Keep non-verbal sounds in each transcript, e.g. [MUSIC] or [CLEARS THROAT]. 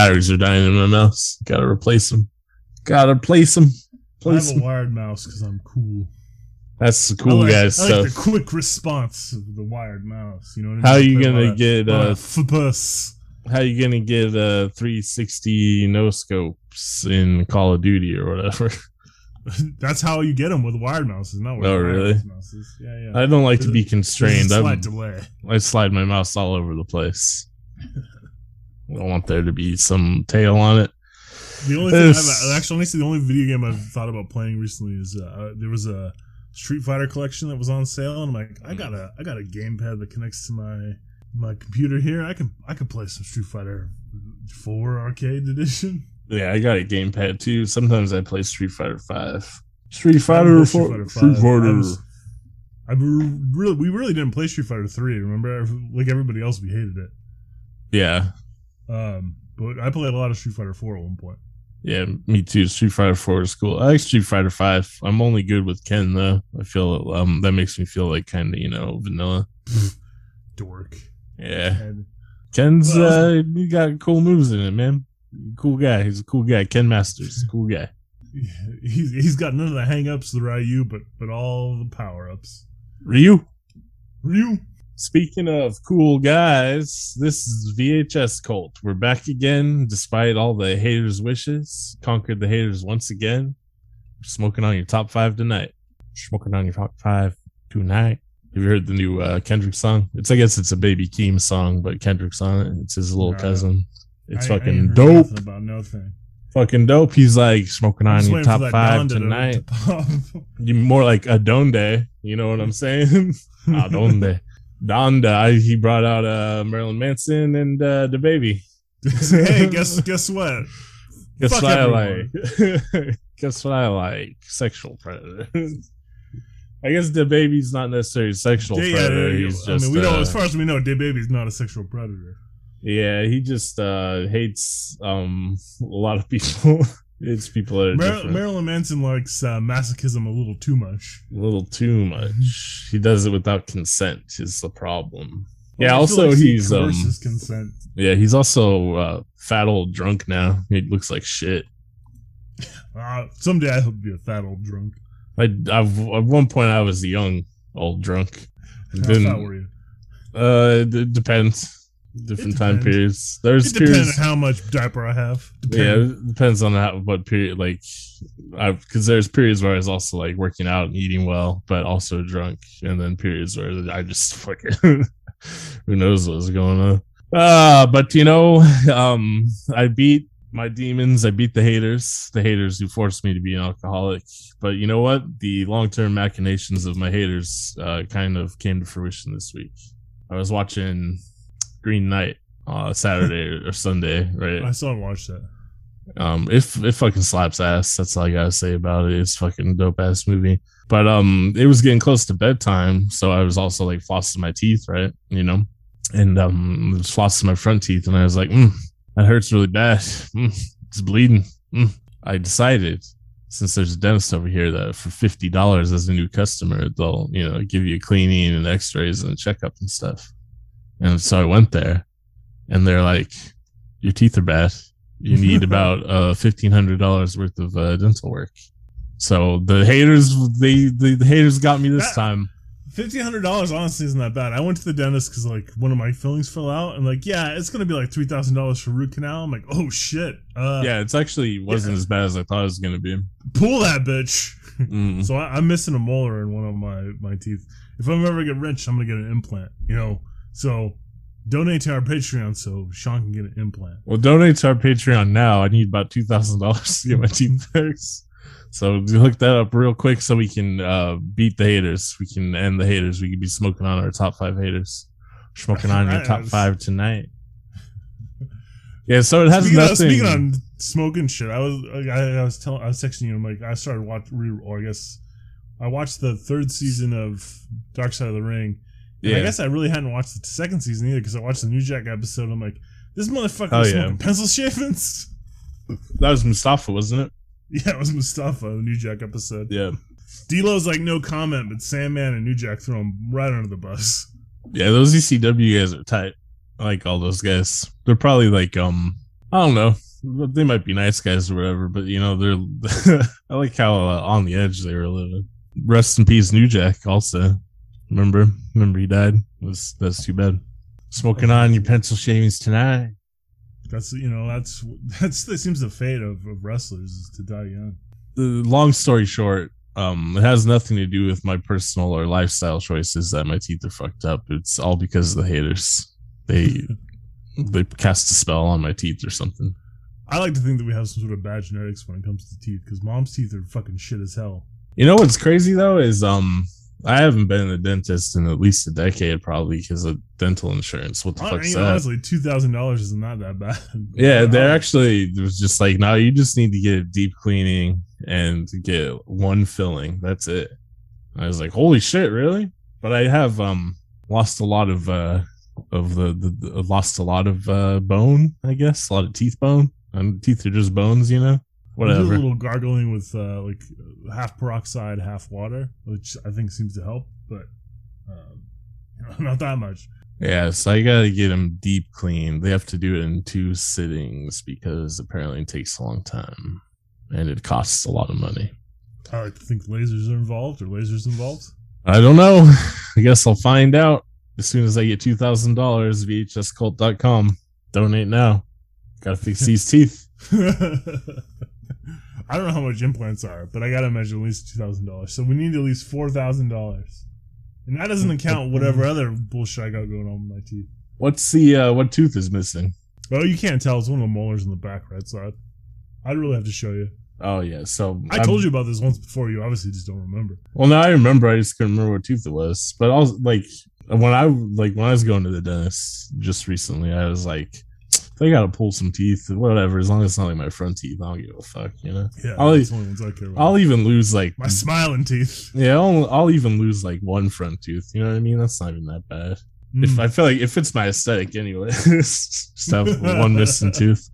batteries are dying in my mouse. Gotta replace them. Gotta replace them. I have a wired mouse because I'm cool. That's the cool I like, guy I like stuff. the quick response of the wired mouse. You know what I mean? How I you gonna get, a uh, FPS? How you gonna get uh 360 no scopes in Call of Duty or whatever? [LAUGHS] That's how you get them with wired mouses, not with Oh, really? mouses. Yeah, yeah. I don't like to be a constrained. I'm, delay. I slide my mouse all over the place. [LAUGHS] I don't want there to be some tail on it. The only thing I've actually honestly the only video game I've thought about playing recently is uh, there was a Street Fighter collection that was on sale, and I'm like, I got a I got a gamepad that connects to my my computer here. I can I can play some Street Fighter Four Arcade Edition. Yeah, I got a gamepad too. Sometimes I play Street Fighter Five. Street Fighter, Four. Street Street Fighter. Fighter Street V. I Fighter. was- I really we really didn't play Street Fighter Three. Remember, like everybody else, we hated it. Yeah, Um, but I played a lot of Street Fighter Four at one point. yeah, me too. Street Fighter Four is cool. I like Street Fighter Five. I'm only good with Ken though. I feel um that makes me feel like kind of you know vanilla. [LAUGHS] Dork. Yeah, And Ken's Well- uh he got cool moves in it, man. Cool guy. He's a cool guy. Ken Masters, cool guy. [LAUGHS] he's he's got none of the hang-ups the Ryu, but but all the power-ups. Ryu. Ryu. Speaking of cool guys, this is VHS Cult. We're back again, despite all the haters' wishes. Conquered the haters once again. Smoking on your top five tonight. Smoking on your top five tonight. Have you heard the new uh, Kendrick song? It's I guess it's a Baby Keem song, but Kendrick's on it. It's his little cousin. It's I- I fucking heard dope. nothing About nothing. Fucking dope. He's like smoking on your top five tonight. [LAUGHS] to. You more like a Donda. You know what I'm saying? [LAUGHS] Ah, Donda. Donda. I, he brought out uh, Marilyn Manson and uh, DaBaby. hey, [LAUGHS] guess guess what? Guess Fuck what I like? [LAUGHS] Guess what I like? Sexual predator. [LAUGHS] I guess the baby's not necessarily sexual Yeah, yeah, predator. yeah, He's I just mean, we know uh, as far as we know, the Baby's not a sexual predator. yeah. He just uh, hates um a lot of people. It's people that are Mar- different. Marilyn Manson likes uh, masochism a little too much. a little too much. He does it without consent. Is the problem. Well, Yeah. I Also, like he he's um. coerces consent. Yeah, he's also uh, fat old drunk now. He looks like shit. Uh, someday I hope to be a fat old drunk. I, I've, at one point, I was young old drunk. How Then, fat were you? uh, it depends. Different time periods. There's It depends periods. on how much diaper I have. Yeah, Depends. it depends on how what period. Like, I because there's periods where I was also like working out and eating well, but also drunk, and then periods where I just [LAUGHS] fucking who knows what's going on. Ah, but you know, um, I beat my demons. I beat the haters, the haters who forced me to be an alcoholic. But you know what? The long term machinations of my haters uh, kind of came to fruition this week. I was watching Green Knight uh, Saturday or Sunday, right? I still haven't watched that. Um, if it fucking slaps ass. That's all I gotta say about it. It's fucking dope ass movie. But um, it was getting close to bedtime, so I was also like flossing my teeth, right? You know, and um, was flossing my front teeth, and I was like, mm, that hurts really bad. Mm, it's bleeding. Mm. I decided since there's a dentist over here that for fifty dollars as a new customer, they'll you know give you a cleaning and X-rays and a checkup and stuff. And so I went there, and they're like, "Your teeth are bad. You [LAUGHS] need about uh fifteen hundred dollars worth of uh, dental work." So the haters, they the, the haters got me this That- time. Fifteen hundred dollars honestly isn't that bad. I went to the dentist because like one of my fillings fell out, and like yeah, it's gonna be like three thousand dollars for root canal. I'm like, oh shit, uh, Yeah, it's actually wasn't as bad as I thought it was gonna be. pull that bitch. [LAUGHS] Mm. so I, I'm missing a molar in one of my my teeth. If I'm ever get rich, I'm gonna get an implant. You know, so donate to our Patreon so Sean can get an implant. Well, donate to our Patreon now. I need about two thousand dollars to get my teeth fixed. So look that up real quick so we can uh, beat the haters. We can end the haters. We can be smoking on our top five haters. Smoking on your top five tonight. Yeah, so it has Speaking, of, nothing. speaking on smoking shit, I was I, I was telling I was texting you. I'm like I started watching, re, or I guess I watched the third season of Dark Side of the Ring. And I guess I really hadn't watched the second season either because I watched the New Jack episode. I'm like, this motherfucker Oh, was yeah. smoking pencil shavings. that was Mustafa, wasn't it? [LAUGHS] Yeah, it was Mustafa, the New Jack episode. Yeah, D'Lo's like no comment, but Sandman and New Jack throw him right under the bus. yeah. Those ECW guys are tight. I like all those guys. They're probably like um I don't know. They might be nice guys or whatever, but you know, they're. [LAUGHS] I like how uh, on the edge they were living. Rest in peace, New Jack. Also, remember, remember he died. Was that's too bad. Smoking on your pencil shavings tonight. That's you know that's that's that seems the fate of, of wrestlers is to die young. The long story short, um, it has nothing to do with my personal or lifestyle choices that my teeth are fucked up. It's all because of the haters. They [LAUGHS] they cast a spell on my teeth or something. I like to think that we have some sort of bad genetics when it comes to teeth because mom's teeth are fucking shit as hell. You know what's crazy though is um I haven't been in a dentist in at least a decade probably because of dental insurance. What the I fuck's mean, that? honestly, two thousand dollars is not that bad. [LAUGHS] Yeah, they're Um, actually it was just like, no, you just need to get a deep cleaning and get one filling. That's it. I was like, holy shit, really? But I have um lost a lot of uh of the, the, the lost a lot of uh bone, I guess, a lot of teeth bone. And teeth are just bones, you know. I do a little gargling with uh, like half peroxide, half water, which I think seems to help, but um, [LAUGHS] not that much. Yeah, so I gotta get them deep clean. They have to do it in two sittings because apparently it takes a long time and it costs a lot of money. I like to think lasers are involved or lasers involved. I don't know. [LAUGHS] I guess I'll find out as soon as I get two thousand dollars. VHScult.com. Donate now. Gotta fix [LAUGHS] these teeth. I don't know how much implants are, but I gotta imagine at least two thousand dollars. So we need at least four thousand dollars, and that doesn't account whatever other bullshit I got going on with my teeth. What's the uh what tooth is missing? Well, you can't tell. It's one of the molars in the back right side. I'd really have to show you. Oh yeah, so I told you about this once before. You obviously just don't remember. Well, now I remember. I just couldn't remember what tooth it was. But I was like, when I like when I was going to the dentist just recently, I was like, they gotta pull some teeth, whatever. As long as it's not like my front teeth, I don't give a fuck, you know. Yeah, I'll- that's only ones I care about. I'll even lose like my smiling teeth. yeah, I'll, I'll even lose like one front tooth. You know what I mean? That's not even that bad. If Mm. I feel like it fits my aesthetic anyway, [LAUGHS] just have one missing tooth.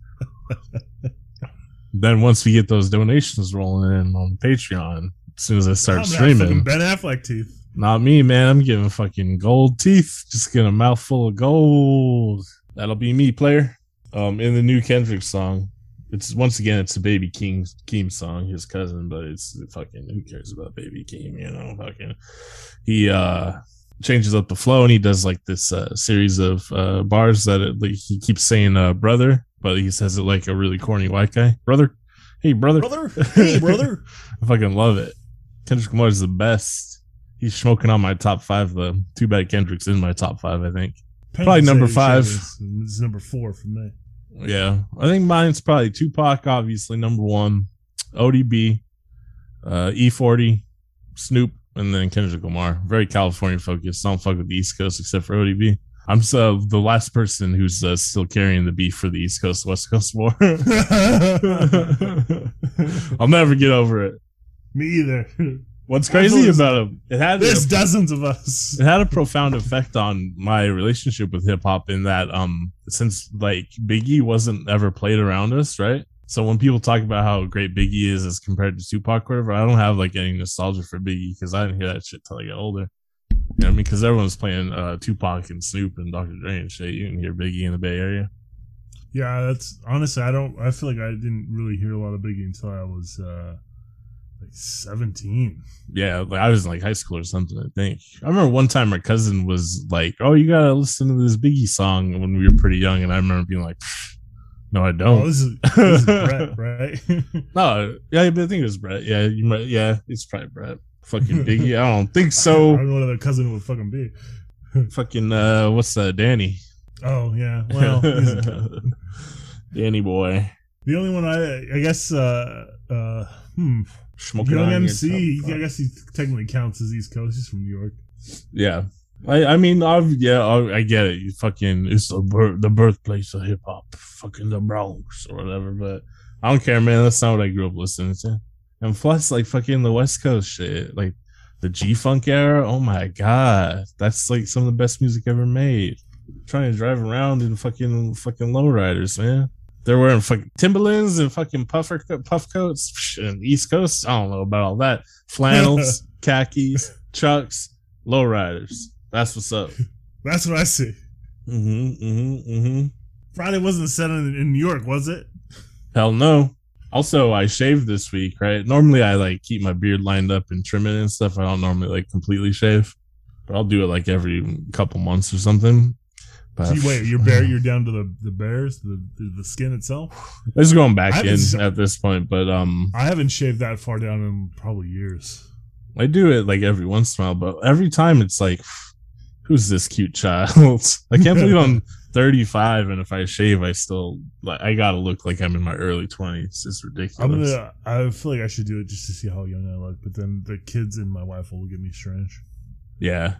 Then once we get those donations rolling in on Patreon, as soon as I I'm start fucking streaming, Ben Affleck teeth. not me, man. I'm giving fucking gold teeth. Just get a mouthful of gold. That'll be me, player. Um, in the new Kendrick song, it's once again it's a Baby King Keem song, his cousin, but it's fucking who cares about Baby Keem, you know? Fucking he uh changes up the flow and he does like this uh series of uh bars that it, like he keeps saying uh brother, but he says it like a really corny white guy. Brother, hey brother, Brother, hey [LAUGHS] brother. I fucking love it. Kendrick Lamar is the best. He's smoking on my top five though. Too bad Kendrick's in my top five. I think. Probably number five. It's number four for me. Yeah, I think mine's probably Tupac, obviously number one, ODB, uh, E40, Snoop, and then Kendrick Lamar. Very California focused. I don't fuck with the East Coast except for ODB. I'm so the last person who's uh, still carrying the beef for the East Coast West Coast war. [LAUGHS] [LAUGHS] I'll never get over it. me either. [LAUGHS] What's crazy about it? It had There's dozens of us. it had a profound effect on my relationship with hip hop in that um since like Biggie wasn't ever played around us, right? So when people talk about how great Biggie is as compared to Tupac, or whatever, I don't have like any nostalgia for Biggie because I didn't hear that shit till I got older. You know what I mean? Because everyone's playing uh, Tupac and Snoop and Dr. Dre and shit. You didn't hear Biggie in the Bay Area. Yeah, that's honestly. I don't. I feel like I didn't really hear a lot of Biggie until I was uh like 17. Yeah, like I was in like high school or something. I think I remember one time my cousin was like, "Oh, you gotta listen to this Biggie song" when we were pretty young, and I remember being like, "No, I Oh, don't." this is, [LAUGHS] this is Brett, right? [LAUGHS] No, yeah, but I think it was Brett. Yeah, you might. Yeah, it's probably Brett. Fucking Biggie. I don't think so. [LAUGHS] I don't know what other cousin would fucking be. Fucking uh, what's that? Danny. Oh yeah. Well. Danny boy. the only one I I guess uh uh hmm Smoking Young MC. I guess he technically counts as East Coast. He's from New York. Yeah. I, I mean, I've, yeah, I, I get it. You fucking, it's the birth, the birthplace of hip hop, fucking the Bronx or whatever. But I don't care, man. That's not what I grew up listening to. And plus, like fucking the West Coast shit, like the G Funk era. Oh my god, that's like some of the best music ever made. trying to drive around in fucking fucking lowriders, man. They're wearing fucking Timberlands and fucking puffer puff coats. And East Coast, I don't know about all that. Flannels, [LAUGHS] khakis, trucks, lowriders. That's what's up. [LAUGHS] That's what I see. Mm-hmm, mm-hmm, mm-hmm. Friday wasn't set in, in New York, was it? Hell no. Also, I shaved this week, right? Normally, I like keep my beard lined up and trim it and stuff. I don't normally like completely shave, but I'll do it like every couple months or something. So you, wait, you're bare. You're down to the the bears, the the, skin itself. it's going back in at this point. But um, I haven't shaved that far down in probably years. I do it like every once in a while. But every time it's like, who's this cute child? [LAUGHS] I can't believe I'm [LAUGHS] 35 and if I shave, I still like I gotta look like I'm in my early 20s. It's ridiculous. I'm gonna. I feel like I should do it just to see how young I look. But then the kids and my wife will look at me strange. yeah.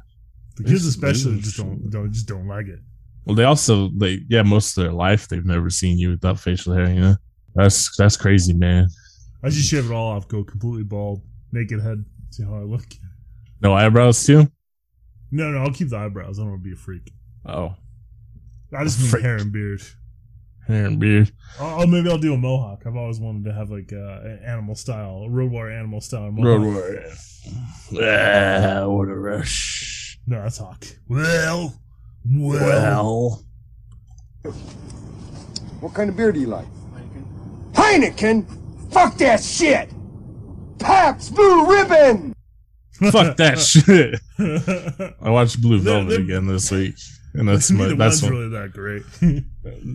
The kids This- especially this is just don't don't just don't like it. Well, they also like yeah, most of their life they've never seen you without facial hair. You know, that's that's crazy, man. I just shave it all off, go completely bald, naked head, see how I look. No eyebrows too. No, no, I'll keep the eyebrows. I don't want to be a freak. Oh, I just mean Freak. hair and beard. hair and beard. Oh, maybe I'll do a mohawk. I've always wanted to have like uh, an animal style, a road warrior animal style mohawk. Road warrior. Ah, what a rush. No, that's hawk. Well, well, Well, What kind of beer do you like? Heineken. Heineken? Fuck that shit. Pabst Blue Ribbon. fuck that shit. [LAUGHS] I watched Blue They're- Velvet they're- again this week, and that's my, that's one. really that great. [LAUGHS]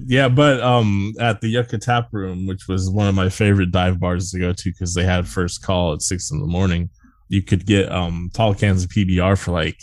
Yeah, but um, at the Yucca Tap Room, which was one of my favorite dive bars to go to because they had first call at six in the morning, you could get um tall cans of PBR for like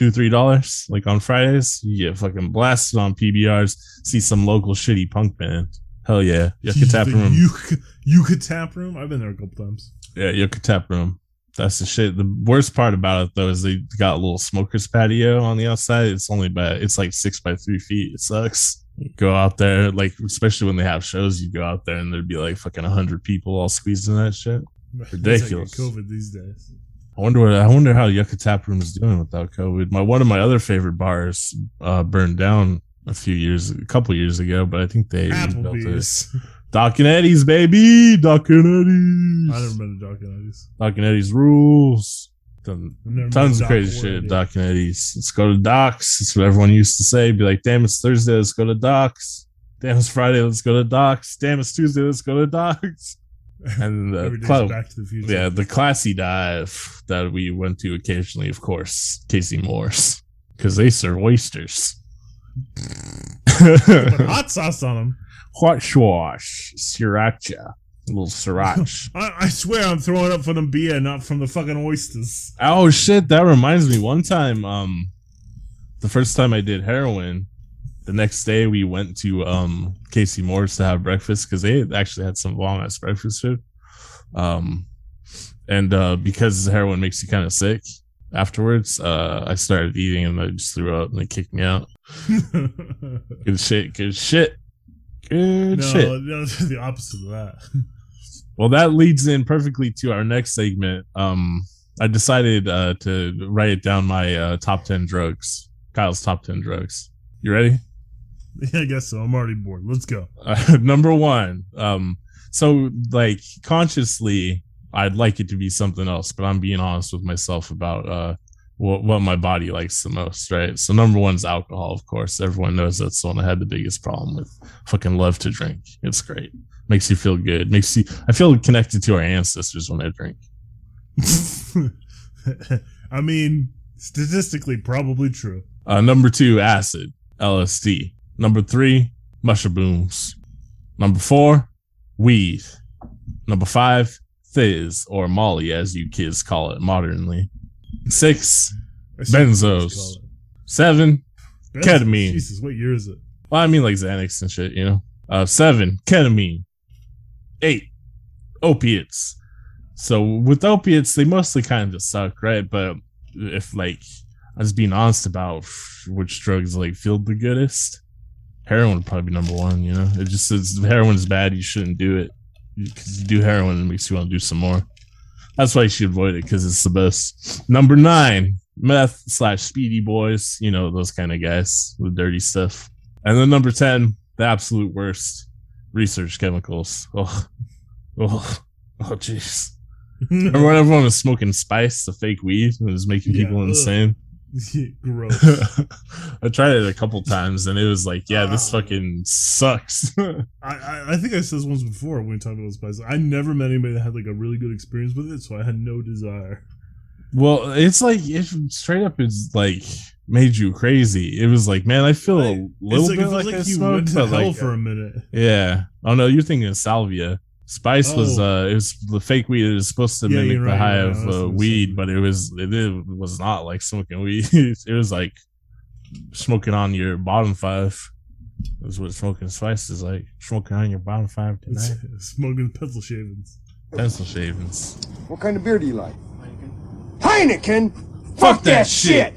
two three dollars. Like on Fridays, you get fucking blasted on PBRs. See some local shitty punk band. Hell yeah, Yucca Tap Room. Yucca, Yucca Tap Room. I've been there a couple times. Yeah, Yucca Tap Room. That's the shit. The worst part about it though is they got a little smokers patio on the outside. It's only by it's like six by three feet. It sucks. You go out there, like especially when they have shows, you go out there and there'd be like fucking hundred people all squeezed in that shit. [LAUGHS] Ridiculous. Like COVID these days. I wonder what I wonder how Yucca Tap Room is doing without COVID. My one of my other favorite bars uh, burned down a few years, a couple years ago, but I think they rebuilt it. Applebee's. [LAUGHS] Doc and Eddie's, baby, Doc and Eddie's. I never been to Doc and Eddie's. Doc and Eddie's rules. Done I've never been tons of crazy shit at. Doc and Eddie's. Let's go to Doc's. That's what everyone used to say. Be like, damn, it's Thursday. Let's go to Doc's. Damn, it's Friday. Let's go to Doc's. Damn, it's Tuesday. Let's go to Doc's. [LAUGHS] And the Back to the Future. yeah, the classy dive that we went to occasionally, of course, Casey Moore's, because they serve oysters. Put hot [LAUGHS] sauce on them. Hot sauce, sriracha, a little sriracha. [LAUGHS] I, I swear I'm throwing up for the beer, not from the fucking oysters. Oh shit, that reminds me. One time, um, the first time I did heroin, the next day we went to um Casey Moore's to have breakfast because they actually had some long ass breakfast food. Um, and uh, because heroin makes you kind of sick afterwards, uh, I started eating and I just threw up and they kicked me out. [LAUGHS] Good shit, good shit, good no, shit. no, the opposite of that. [LAUGHS] Well, that leads in perfectly to our next segment. Um, I decided uh, to write down my uh, top 10 drugs. Kyle's top 10 drugs. You ready? Yeah, [LAUGHS] I guess so. I'm already bored. Let's go. Uh, [LAUGHS] number one. Um, so, like, consciously, I'd like it to be something else, but I'm being honest with myself about uh, what, what my body likes the most, right? So, number one is alcohol, of course. Everyone knows that's the one I had the biggest problem with. Fucking love to drink. It's great. Makes you feel good. Makes you, I feel connected to our ancestors when I drink. [LAUGHS] I mean, statistically, probably true. Uh, number two, acid, LSD. Number three, mushrooms. Number four, weed. Number five, fizz or Molly, as you kids call it modernly. Six, I see what you Benzos. seven. Ketamine. Jesus, what year is it? Well, I mean like Xanax and shit, you know. Uh, seven, ketamine. Eight, opiates. So with opiates, they mostly kind of just suck, right? But if like I was being honest about which drugs like feel the goodest, heroin would probably be number one. You know, it just says heroin is bad, you shouldn't do it because you do heroin, it makes you want to do some more. That's why you should avoid it because it's the best. Number nine, meth slash speedy boys. You know those kind of guys with dirty stuff. And then number 10, the absolute worst research chemicals. Oh, oh, oh, jeez. Remember [LAUGHS] when everyone was smoking spice, the fake weed, and it was making people Yeah, insane? [LAUGHS] Gross. [LAUGHS] I tried it a couple times and it was like, yeah, this Ah. fucking sucks. [LAUGHS] I, I I think I said this once before when we talked about spice. I never met anybody that had like a really good experience with it, so I had no desire. well, it's like it straight up is like made you crazy. It was like, man, I feel a little it's like, bit it like, like I you smoked, went to hell like, for a minute. yeah. Oh no, you're thinking of salvia. Spice was Oh. uh, it was the fake weed. It was supposed to Yeah, mimic you're the high you're right. of uh, weed, but it was it, it was not like smoking weed. [LAUGHS] it was like smoking on your bottom five. Is what smoking spice is like. Smoking on your bottom five It's tonight. [LAUGHS] smoking pencil shavings. Pencil shavings. What kind of beer do you like? Heineken? Heineken? Fuck that shit.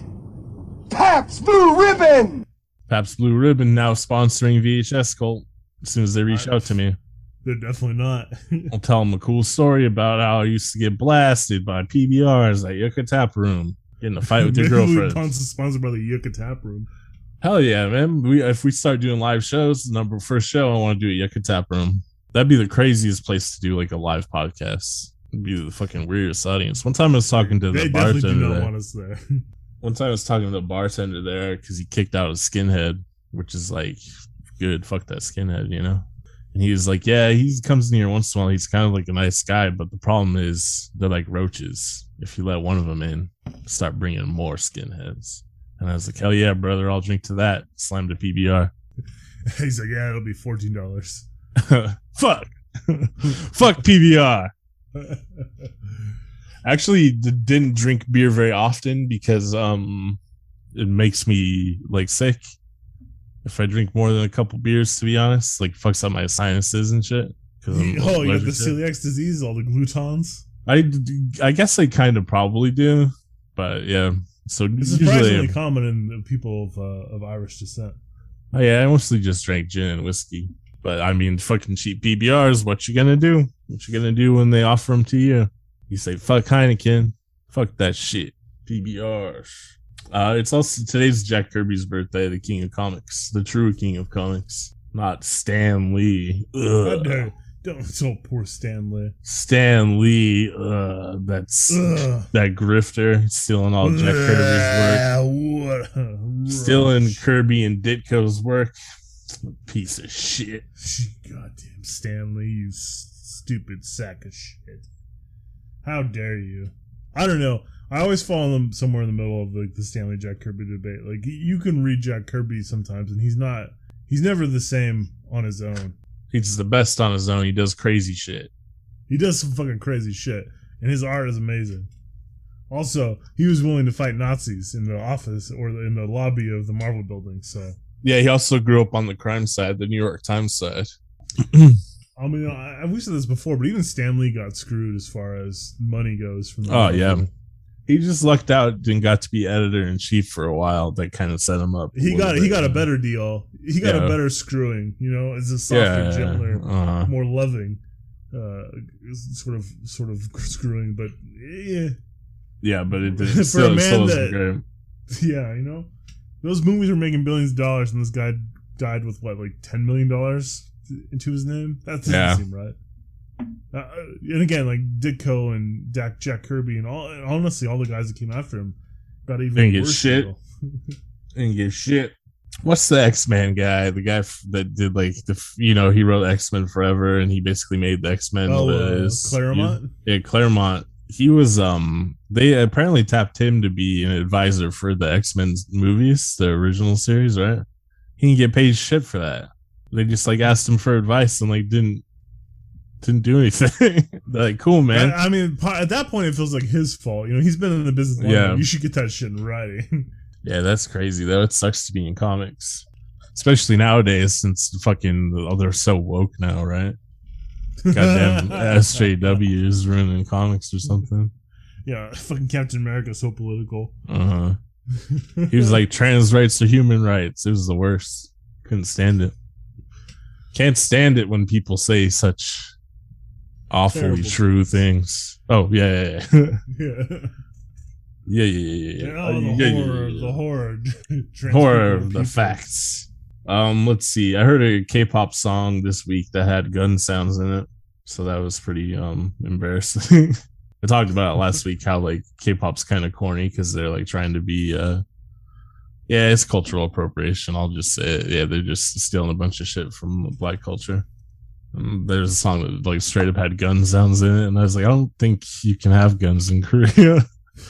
Pabst Blue Ribbon! Pabst Blue Ribbon now sponsoring VHS Cult. As soon as they reach out to me, They're definitely not. I'll tell them a cool story about how I used to get blasted by PBRs at Yucca Tap Room, getting a fight with [LAUGHS] your Maybe we'll be girlfriend. sponsor- Sponsored by the Yucca Tap Room. Hell yeah, man! We if we start doing live shows, the number first show I want to do at Yucca Tap Room. That'd be the craziest place to do like a live podcast. It'd be the fucking weirdest audience. One time I was talking to They the bartender. not There. want us there. One time I was talking to the bartender there because he kicked out a skinhead, which is like good. Fuck that skinhead, you know. And he was like, "Yeah, he comes in here once in a while. He's kind of like a nice guy, but the problem is they're like roaches. If you let one of them in, start bringing more skinheads." And I was like, "Hell yeah, brother! I'll drink to that." Slammed a PBR. [LAUGHS] He's like, yeah, it'll be fourteen dollars. [LAUGHS] Fuck, [LAUGHS] fuck PBR. Actually, d- didn't drink beer very often because um, it makes me like sick. If I drink more than a couple beers, to be honest, like fucks up my sinuses and shit. 'cause I'm [LAUGHS] oh, you got the celiac disease, all the glutons. I guess I kind of probably do, but yeah. So It's usually, surprisingly common in people of uh, of Irish descent. oh, yeah, I mostly just drank gin and whiskey. But I mean, fucking cheap PBRs. What you gonna do? What you gonna do when they offer them to you? You say, "Fuck Heineken, fuck that shit." PBRs. Uh, it's also today's Jack Kirby's birthday, the king of comics, the true king of comics, not Stan Lee. Ugh. dare don't so poor Stan Lee. Stan Lee. Uh, that's Ugh. that grifter stealing all Jack Kirby's work. Ugh, What a Stealing. Kirby and Ditko's work. Piece of shit. Goddamn Stan Lee, you s- stupid sack of shit. How dare you? I don't know. I always fall in somewhere in the middle of like the Stan Lee Jack Kirby debate. Like you can read Jack Kirby sometimes, and he's not. He's never the same on his own. He's the best on his own. He does crazy shit. He does some fucking crazy shit, and his art is amazing. Also, he was willing to fight Nazis in the office or in the lobby of the Marvel building. So, Yeah, he also grew up on the crime side, the New York Times side. [CLEARS THROAT] I mean, I, I've said this before, but even Stan Lee got screwed as far as money goes from. The Oh, Marvel yeah. building. He just lucked out and got to be editor in chief for a while. That kind of set him up. he got he got a better deal. He got Yeah. a better screwing. You know, it's a softer, yeah, gentler, uh-huh. more loving, uh, sort of sort of [LAUGHS] screwing. But yeah, yeah, but it, [LAUGHS] For it a still, it man that- yeah, you know, those movies were making billions of dollars, and this guy died with what, like ten million dollars into his name. That doesn't Yeah. seem right. Uh, and again, like Ditko and Dak, Jack Kirby, and all honestly, all the guys that came after him got even Didn't get worse. shit. [LAUGHS] get shit. What's the X Men guy? The guy f- that did like the f- you know he wrote X Men Forever and he basically made the X Men. Oh, uh, Claremont. Yeah, Claremont. He was um. They apparently tapped him to be an advisor for the X Men movies, the original series, right? He didn't get paid shit for that. They just like asked him for advice and like didn't didn't do anything. [LAUGHS] Like, cool, man. I, I mean, at that point, it feels like his fault. You know, he's been in the business long Yeah. enough. You should get that shit in writing. [LAUGHS] Yeah, that's crazy though. It sucks to be in comics, especially nowadays since fucking oh, they're so woke now, right? Goddamn [LAUGHS] SJW is ruining comics or something. Yeah, fucking Captain America so political. Uh huh. He was like, trans rights are human rights. It was the worst. Couldn't stand it. Can't stand it when people say such awfully Terrible true things. Oh yeah, yeah, yeah, [LAUGHS] yeah. yeah, yeah, yeah, yeah. Oh, the yeah, horror, yeah, yeah. the horror, [LAUGHS] horror of the people. facts. Um, let's see. I heard a K-pop song this week that had gun sounds in it, so that was pretty um embarrassing. [LAUGHS] I talked about last week how like K-pop's kind of corny because they're like trying to be uh yeah, it's cultural appropriation. I'll just say it. Yeah, they're just stealing a bunch of shit from black culture. There's a song that like straight up had gun sounds in it, and I was like, I don't think you can have guns in Korea [LAUGHS]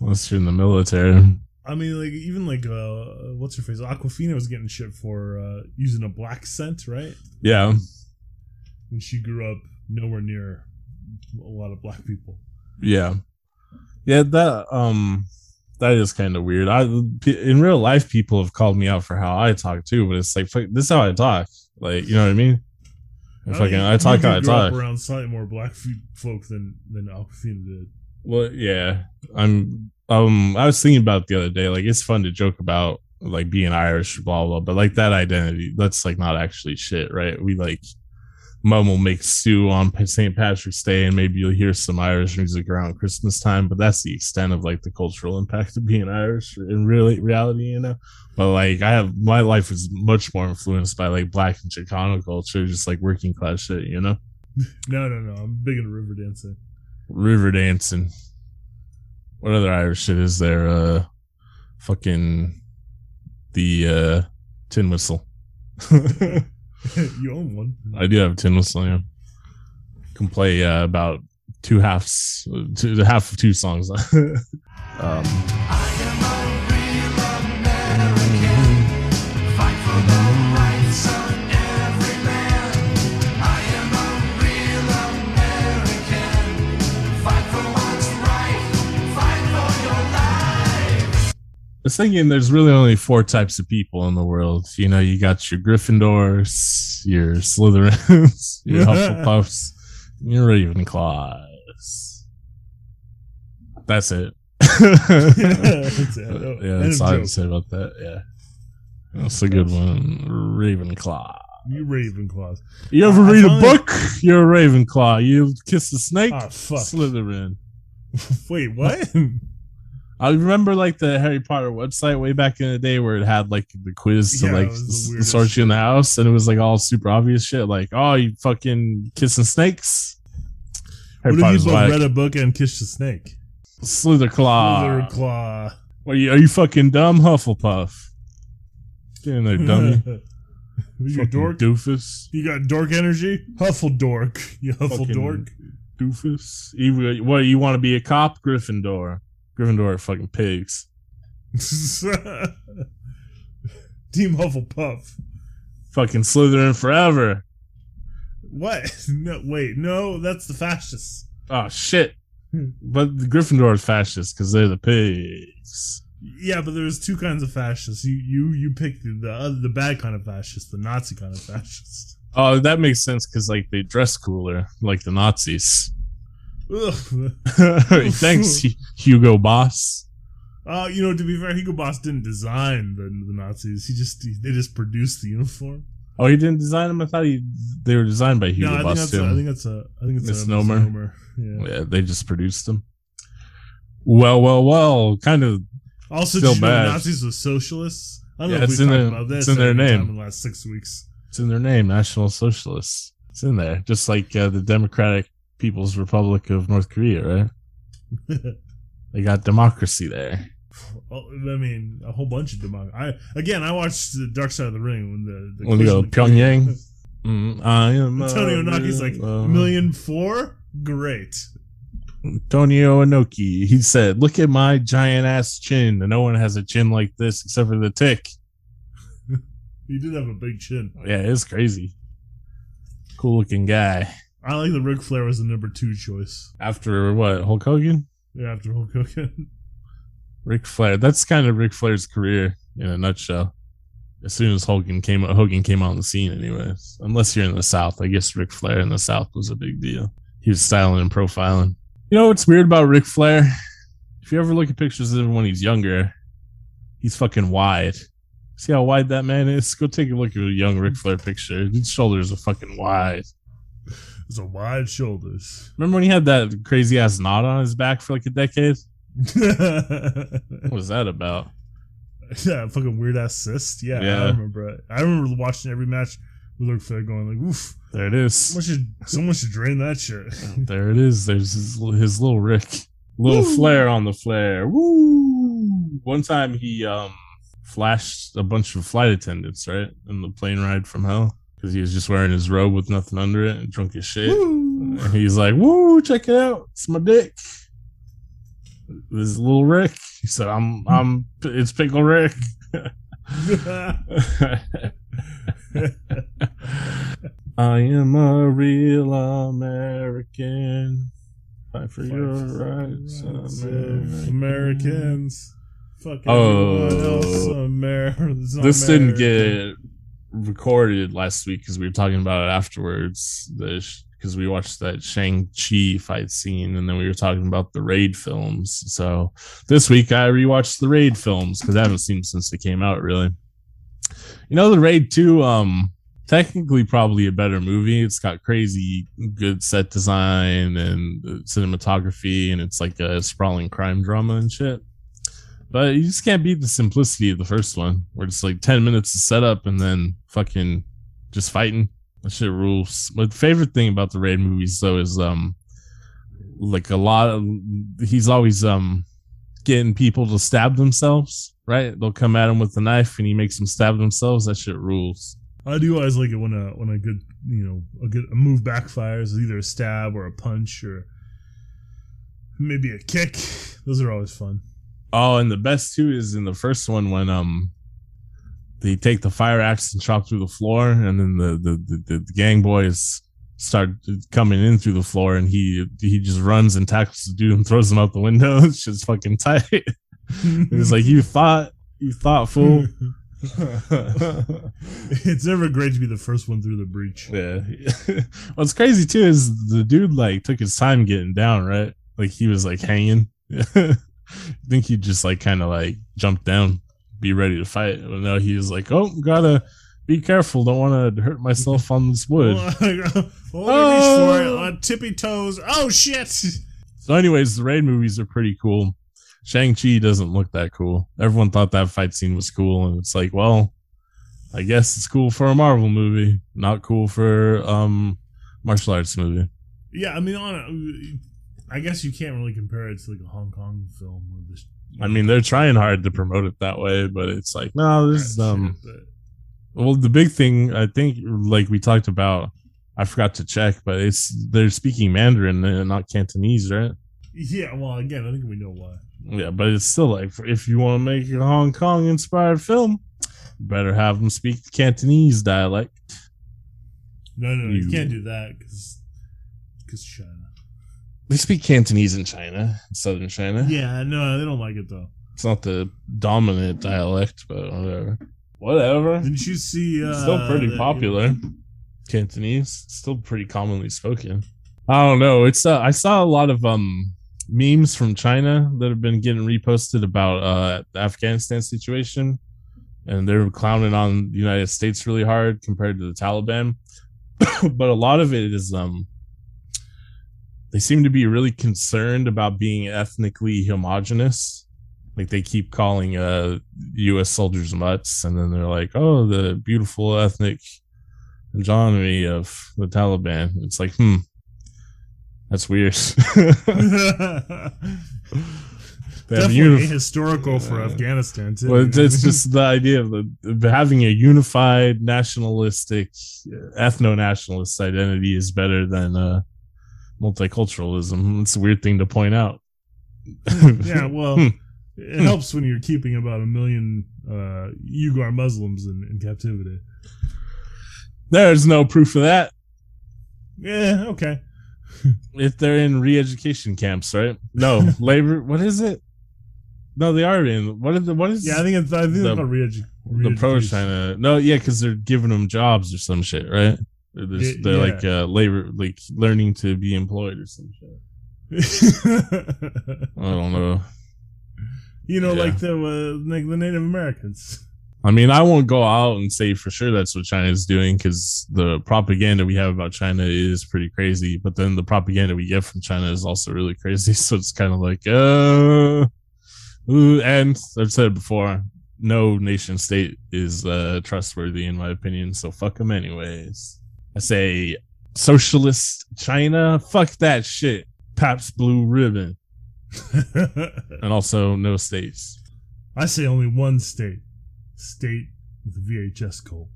unless you're in the military. I mean, like even like uh, what's her face? Awkwafina was getting shit for uh, using a blaccent, right? Yeah, When she grew up nowhere near a lot of black people. yeah, yeah. That um, that is kind of weird. I in real life, people have called me out for how I talk too, but it's like this is how I talk. Like you know what I mean? I fucking I talk you how I grew up talk. around slightly more black folk than than Awkwafina did. Well, yeah, I'm. Um, I was thinking about the other day. Like, it's fun to joke about like being Irish, blah blah. But like that identity, that's like not actually shit, right? We like, mom will make stew on St. Patrick's Day, and maybe you'll hear some Irish music around Christmas time. But that's the extent of like the cultural impact of being Irish in really reality, you know. But like, I have my life is much more influenced by like Black and Chicano culture, just like working class shit, you know. [LAUGHS] No, no, no. I'm big into river dancing. river dancing. What other Irish shit is there? Uh, fucking the uh, tin whistle. [LAUGHS] [LAUGHS] [LAUGHS] you own one. I do have tin. Yeah, can play uh, about two halves, two, half of two songs. [LAUGHS] um, was thinking there's really only four types of people in the world. You know, you got your Gryffindors, your Slytherins, [LAUGHS] your Hufflepuffs, and your Ravenclaws. That's it. [LAUGHS] That's it. Oh, yeah, that's all I have to say about that. Yeah, that's a good one. Ravenclaw. You Ravenclaws. You ever I read a book? You're a Ravenclaw. You kiss the snake? Ah, fuck. Slytherin. [LAUGHS] Wait, what? I remember like the Harry Potter website way back in the day where it had like the quiz to Yeah, like sort you in the house, and it was like all super obvious shit, like oh you fucking kissing snakes. Harry what if you both like read a book and kissed a snake? Slitherclaw. Slither claw. Are you are you fucking dumb, Hufflepuff? Get in there, [LAUGHS] dummy. you dork. doofus. You got dork energy? Huffle dork. You huffle dork. Doofus. You, what you want to be a cop? Gryffindor. Gryffindor are fucking pigs. [LAUGHS] Team Hufflepuff. Fucking Slytherin forever. What? [LAUGHS] No, wait, no, that's the fascists. Oh shit. But the Gryffindor is fascist because they're the pigs. Yeah, but there's two kinds of fascists. You you you picked the the, other, the bad kind of fascist, the Nazi kind of fascist. Oh, that makes sense because like they dress cooler, like the Nazis. [LAUGHS] Thanks, [LAUGHS] Hugo Boss. Uh, you know, to be fair, Hugo Boss didn't design the, the Nazis. He just they just produced the uniform. Oh, he didn't design them. I thought he they were designed by Hugo no, I think Boss that's too. a, I think that's a I think it's Misnomer. a misnomer. Yeah. yeah, they just produced them. Well, well, well. Kind of. Also, Still you know bad. Nazis were socialists? I don't Yeah, know if we talked about this it's in their name. in the last six weeks. It's in their name, National Socialists. It's in there, just like uh, the Democratic People's Republic of North Korea, right? [LAUGHS] They got democracy there. I mean, a whole bunch of democracy. I again, I watched the Dark Side of the Ring when the, the When go Pyongyang. [LAUGHS] Mm, I am Antonio Inoki's like a million four. Great. Antonio Inoki. He said, "Look at my giant ass chin. And no one has a chin like this except for the tick. [LAUGHS] He did have a big chin. Yeah, it's crazy. Cool looking guy. I like that Ric Flair was the number two choice After what? Hulk Hogan? yeah, after Hulk Hogan. Ric Flair. That's kind of Ric Flair's career in a nutshell. As soon as Hogan came, Hogan came on the scene, anyways. Unless you're in the South, I guess Ric Flair in the South was a big deal. He was styling and profiling. You know what's weird about Ric Flair? If you ever look at pictures of him when he's younger, he's fucking wide. See how wide that man is? Go take a look at a young Ric Flair picture. His shoulders are fucking wide. Those are wide shoulders. Remember when he had that crazy ass knot on his back for like a decade? [LAUGHS] What was that about? Yeah, fucking weird ass cyst. Yeah, Yeah. I remember it. I remember watching every match We look fair going like, oof. There it is. Someone should, someone should drain that shit. [LAUGHS] There it is. There's his, his little Rick. Little Woo. flare on the flare. Woo! One time he um flashed a bunch of flight attendants, right? In the plane ride from hell. Because he was just wearing his robe with nothing under it and drunk as shit. Woo. And he's like, Woo, check it out. It's my dick. This is little Rick. He said, I'm I'm it's Pickle Rick. [LAUGHS] I am a real American. Fight for your rights, Rights American. Americans. Fuck Oh. everyone else. Amer- This didn't get recorded last week because we were talking about it afterwards. Because we watched that Shang Chi fight scene, and then we were talking about the Raid films. So this week I rewatched the Raid films because I haven't seen them since they came out. Really, you know, the Raid Two. Um, technically probably a better movie. It's got crazy good set design and cinematography, and it's like a sprawling crime drama and shit. But you just can't beat the simplicity of the first one, where it's like 10 minutes of setup and then fucking just fighting. That shit rules. My favorite thing about the Raid movies though is um like a lot of he's always um getting people to stab themselves, right? They'll come at him with a knife and he makes them stab themselves. That shit rules. I do always like it when a when a good you know a good a move backfires, either a stab or a punch or maybe a kick. Those are always fun. Oh, and the best too is in the first one when um they take the fire axe and chop through the floor, and then the the, the, the gang boys start coming in through the floor, and he he just runs and tackles the dude and throws him out the window. [LAUGHS] It's just fucking tight. [LAUGHS] It's like you thought, you thought, fool. [LAUGHS] it's never great to be the first one through the breach. yeah. What's crazy too is the dude like took his time getting down, right? Like he was like hanging. I [LAUGHS] think he just like kind of like jumped down, be ready to fight. But no, he was like, "Oh, gotta be careful. Don't want to hurt myself on this wood." [LAUGHS] oh, on tippy toes. Oh shit! So, anyways, the raid movies are pretty cool. Shang Chi doesn't look that cool. Everyone thought that fight scene was cool, and it's like, well, I guess it's cool for a Marvel movie, not cool for um martial arts movie. Yeah, I mean, on I guess you can't really compare it to like a Hong Kong film or this. I mean, they're trying hard to promote it that way, but it's like, no, this is um. Well, the big thing I think, like we talked about, I forgot to check, but it's they're speaking Mandarin and not Cantonese, right? yeah, well, again, I think we know why. Yeah, but it's still like if you want to make a Hong Kong inspired film, better have them speak the Cantonese dialect. No, no, no you, You- can't do that because because China. They speak Cantonese in China, southern China. Yeah, no, they don't like it though. It's not the dominant dialect, but whatever. Whatever. Didn't you see? Uh, It's still pretty popular. Cantonese, still pretty commonly spoken. I don't know. It's uh, I saw a lot of um memes from China that have been getting reposted about uh the Afghanistan situation, and they're clowning on the United States really hard compared to the Taliban. [COUGHS] but a lot of it is um they seem to be really concerned about being ethnically homogenous. Like they keep calling uh U.S. soldiers mutts, and then they're like, "Oh, the beautiful ethnic genre of the Taliban." It's like, hmm, that's weird. [LAUGHS] They Definitely historical for Uh, Afghanistan too. well, it's, it's just the idea of, the, of having a unified nationalistic, ethno nationalist identity is better than uh, multiculturalism. It's a weird thing to point out. [LAUGHS] yeah, well, Hmm. it helps when you're keeping about a million uh, Uyghur Muslims in, in captivity. There's no proof of that. Yeah, okay. If they're in re-education camps, right? No, [LAUGHS] labor. What is it? No, they are in. What is the, what is? Yeah, I think it's I think The- it's about re-edu- the pro China. No, yeah, because they're giving them jobs or some shit, right? They're, Yeah, they're yeah. like uh, labor, like learning to be employed or some shit. [LAUGHS] I don't know. you know, Yeah. like the uh, like the Native Americans. I mean, I won't go out and say for sure that's what China is doing because the propaganda we have about China is pretty crazy. But then the propaganda we get from China is also really crazy. [LAUGHS] So it's kind of like, uh, ooh, and I've said it before, no nation state is uh, trustworthy in my opinion. So fuck them anyways. I say socialist China. Fuck that shit. Pabst Blue Ribbon, [LAUGHS] and also no states. I say only one state. State with a VHS cult.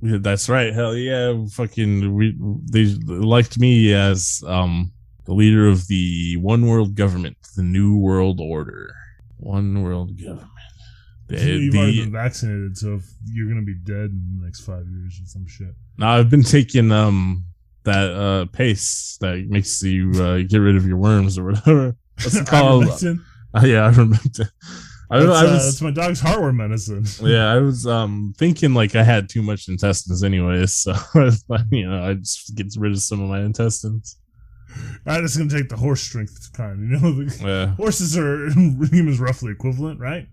Yeah, that's right. Hell yeah, fucking. We they liked me as um the leader of the one world government, the new world order. One world government. The, You've already been vaccinated, so if you're gonna be dead in the next five years or some shit. now I've been taking um that uh paste that makes you uh, get rid of your worms or whatever. What's it [LAUGHS] called? [LAUGHS] Uh, yeah, I remember. I, That's, I uh, that's my dog's heartworm medicine. [LAUGHS] yeah, I was um thinking like I had too much intestines anyways, so you know I just get rid of some of my intestines. I'm just gonna take the horse strength kind. You know, the Yeah, horses are humans roughly equivalent, right?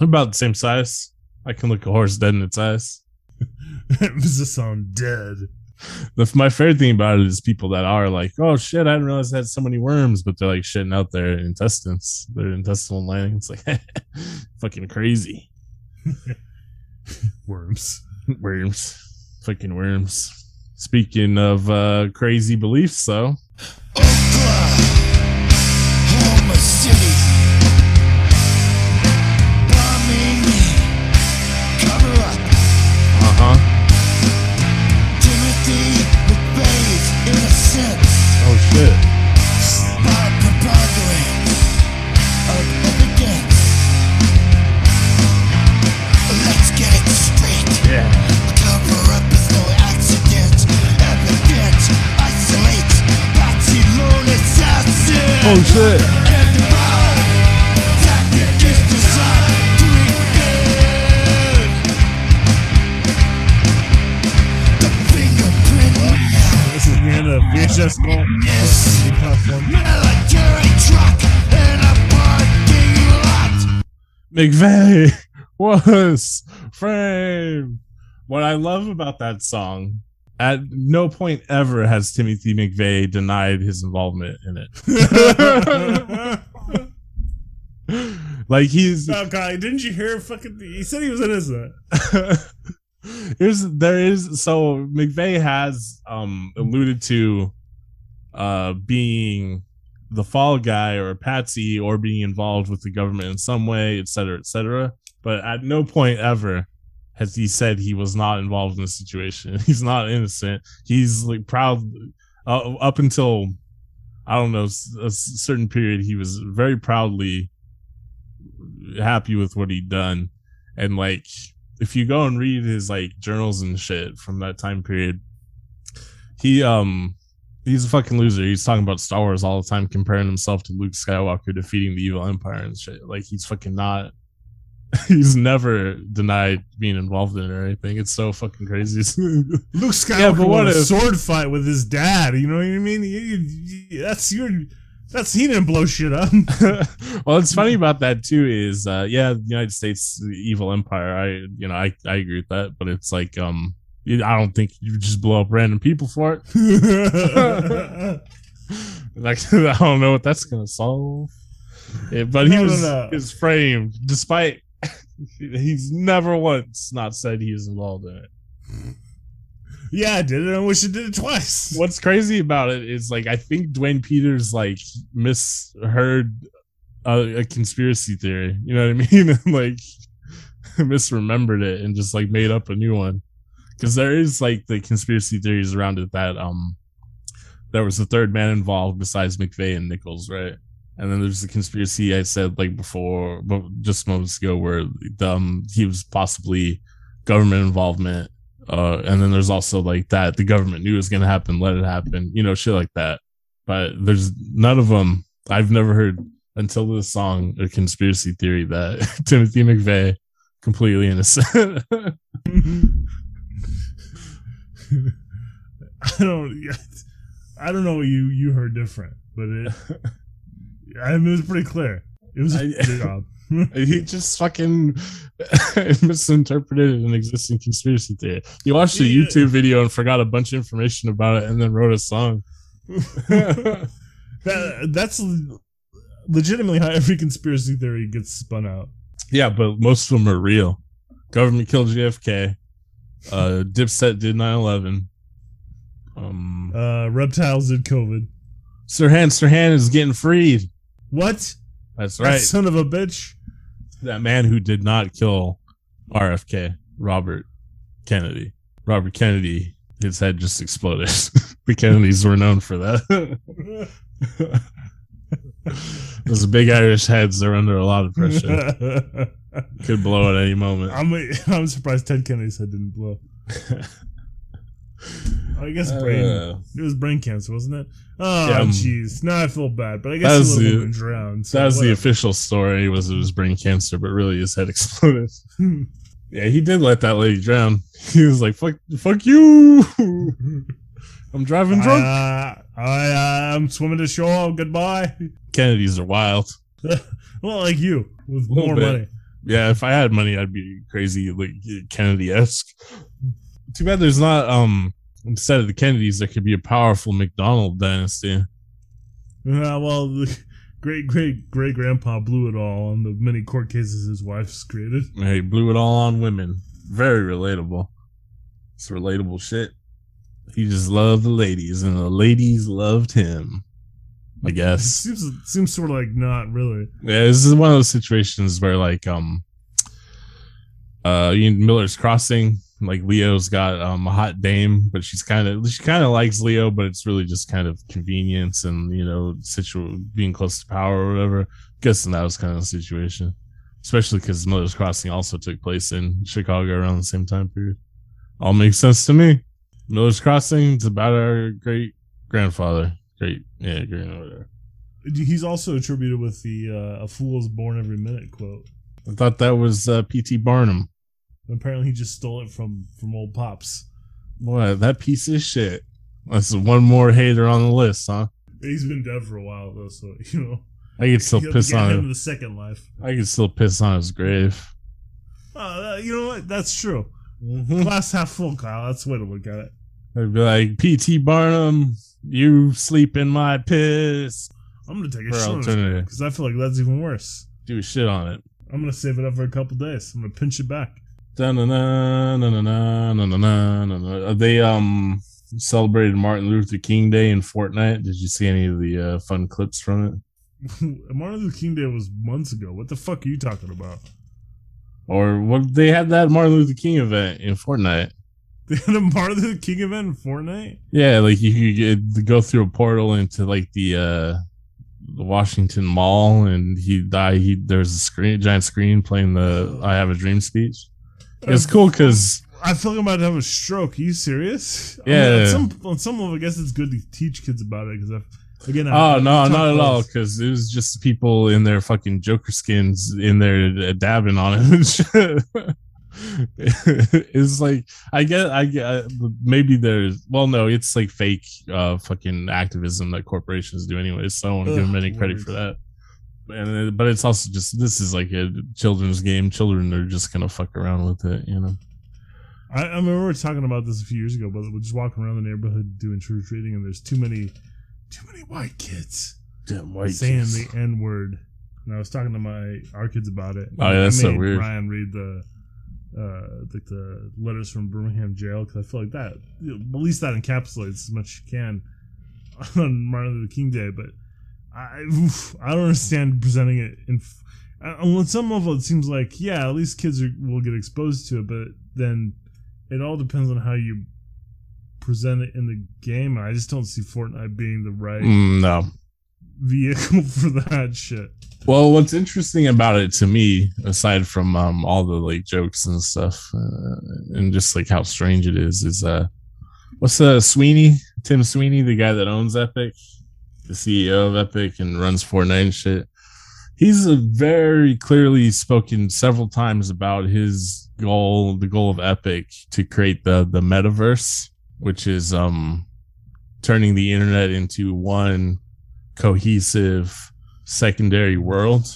About the same size. I can look a horse dead in its eyes. [LAUGHS] Emphasis on dead. The, my favorite thing about it is people that are like, "Oh shit, I didn't realize it had so many worms," but they're like shitting out their intestines, their intestinal lining. It's like [LAUGHS] fucking crazy. [LAUGHS] Worms. Worms, fucking worms. Speaking of uh, crazy beliefs, though, Preponderance of. Let's get it straight. Yeah. Cover up is no accident. Evidence isolates. Patsy lone assassin. Oh shit. End of VHS Gold madness. platform. Military truck in a parking lot. McVeigh [LAUGHS] was frame. What I love about that song, at no point ever has Timothy McVeigh denied his involvement in it. [LAUGHS] like he's oh god, didn't you hear fucking he said he was innocent. [LAUGHS] Here's there is so McVeigh has um alluded to uh being the fall guy or a patsy or being involved with the government in some way, et cetera, et cetera. But at no point ever has he said he was not involved in the situation. [LAUGHS] He's not innocent. He's like proud uh, up until I don't know a certain period. He was very proudly happy with what he'd done, and like if you go and read his like journals and shit from that time period, he um he's a fucking loser. He's talking about Star Wars all the time, comparing himself to Luke Skywalker defeating the evil empire and shit. Like he's fucking not. [LAUGHS] He's never denied being involved in it or anything. It's so fucking crazy. [LAUGHS] Luke Skywalker Yeah, but what a if- sword fight with his dad. You know what I mean? You- you- you- that's your. That's he didn't blow shit up. [LAUGHS] well, it's funny about that too. Is uh, yeah, the United States the evil empire. I you know I I agree with that, but it's like um I don't think you just blow up random people for it. [LAUGHS] Like [LAUGHS] I don't know what that's gonna solve. Yeah, but he No, no, was no. is framed despite [LAUGHS] he's never once not said he is involved in it. yeah, I did it. I wish I did it twice. What's crazy about it is like I think Dwayne Peters like misheard a, a conspiracy theory. You know what I mean? And like misremembered it and just like made up a new one. Because there is like the conspiracy theories around it that um there was a third man involved besides McVeigh and Nichols, right? And then there's the conspiracy I said like before, but just moments ago, where um he was possibly government involvement. Uh, and then there's also like that the government knew it was gonna happen, let it happen, you know, shit like that. But there's none of them. I've never heard until this song a conspiracy theory that [LAUGHS] Timothy McVeigh completely innocent. [LAUGHS] [LAUGHS] I don't. I don't know what you you heard different, but it. [LAUGHS] I mean, it was pretty clear. It was a job. [LAUGHS] he just fucking misinterpreted an existing conspiracy theory. He watched a Yeah. YouTube video and forgot a bunch of information about it and then wrote a song. that that's legitimately how every conspiracy theory gets spun out. Yeah, but most of them are real. Government killed JFK. Uh, Dipset did 9/11. Um, Uh, reptiles did COVID. Sirhan Sirhan is getting freed. What? That's right. That son of a bitch. that man who did not kill RFK, Robert Kennedy. Robert Kennedy, his head just exploded. [LAUGHS] the Kennedys were known for that. [LAUGHS] [LAUGHS] Those big Irish heads, they're under a lot of pressure. Could blow at any moment. I'm [LAUGHS] I'm surprised Ted Kennedy's head didn't blow. [LAUGHS] I guess brain. Uh, it was brain cancer, wasn't it? Oh, Yeah, um, jeez. now I feel bad, but I that guess was he the- woman drowned. So that was the official story was it was brain cancer, but really his head [LAUGHS] exploded. Yeah, he did let that lady drown. He was like, "Fuck, fuck you! I'm driving drunk." Uh, I, uh, I'm swimming to shore. Goodbye. Kennedys are wild. well, like you with more bit. money. Yeah, if I had money, I'd be crazy, like Kennedy esque. Too bad there's not. Um, instead of the Kennedys, there could be a powerful McDonald dynasty. Yeah, well, the great great great grandpa blew it all on the many court cases his wife's created. He blew it all on women. Very relatable. It's relatable shit. He just loved the ladies, and the ladies loved him. I guess. seems seems sort of like not really. Yeah, this is one of those situations where like um uh Miller's crossing, like Leo's got um a hot dame, but she's kind of she kind of likes Leo, but it's really just kind of convenience and you know situ being close to power or whatever. guessing that was kind of the situation. Especially because Miller's Crossing also took place in Chicago around the same time period. All makes sense to me. Miller's Crossing, is about our great grandfather. Great, yeah, great, whatever. He's also attributed with the uh, "A fool is born every minute" quote. I thought that was uh, P.T. Barnum. Apparently, he just stole it from from old pops. What that piece of shit. That's one more hater on the list, huh? He's been dead for a while though, so [LAUGHS] you know. I could still piss on him him. the second life. I could still piss on his grave. Uh, you know what? That's true. Mm-hmm. Glass half full, Kyle. That's the way to look at it. I'd be like, P.T. Barnum, you sleep in my piss. I'm gonna take a shit alternative. because I feel like that's even worse. Do a shit on it. I'm gonna save it up for a couple days. I'm gonna pinch it back. Da-na-na, na-na-na, na-na-na, na-na. They um celebrated Martin Luther King Day in Fortnite. Did you see any of the uh, fun clips from it? [LAUGHS] Martin Luther King Day was months ago. What the fuck are you talking about? Or what? They had that Martin Luther King event in Fortnite. They had a Luther King event in Fortnite. Yeah, like you could get, go through a portal into like the uh the Washington Mall, and he died. He there's a screen, giant screen playing the "I Have a Dream" speech. It's cool because I feel like I'm about to have a stroke. Are you serious? I Yeah. on some on some level, I guess it's good to teach kids about it because again. I- oh no, not at all. Because it was just people in their fucking Joker skins in there uh, dabbing on it. [LAUGHS] and [LAUGHS] shit. it's like I get, I get. uh, Maybe there's well, no, it's like fake, uh, fucking activism that corporations do anyway. So I don't want to give them any credit word. for that. And uh, but it's also just this is like a children's game. Children are just gonna fuck around with it, you know. I, I remember we were talking about this a few years ago, but we're just walking around the neighborhood doing trick or treating, and there's too many, too many white kids Damn white saying kids. the N word. And I was talking to my our kids about it. Oh, yeah, that's I so weird. Ryan read the uh like the letters from Birmingham jail because I feel like that you know, at least that encapsulates as much as you can [LAUGHS] on Martin Luther King Day. But I oof, I don't understand presenting it in. uh, On some level, it seems like yeah, at least kids are, will get exposed to it, but then it all depends on how you present it in the game. I just don't see Fortnite being the right Mm, no, vehicle [LAUGHS] for that shit. Well, what's interesting about it to me, aside from um, all the like jokes and stuff, uh, and just like how strange it is, is uh, what's uh Sweeney, Tim Sweeney, the guy that owns Epic, the CEO of Epic and runs Fortnite and shit. He's very clearly spoken several times about his goal, the goal of Epic to create the the metaverse, which is um turning the internet into one cohesive secondary world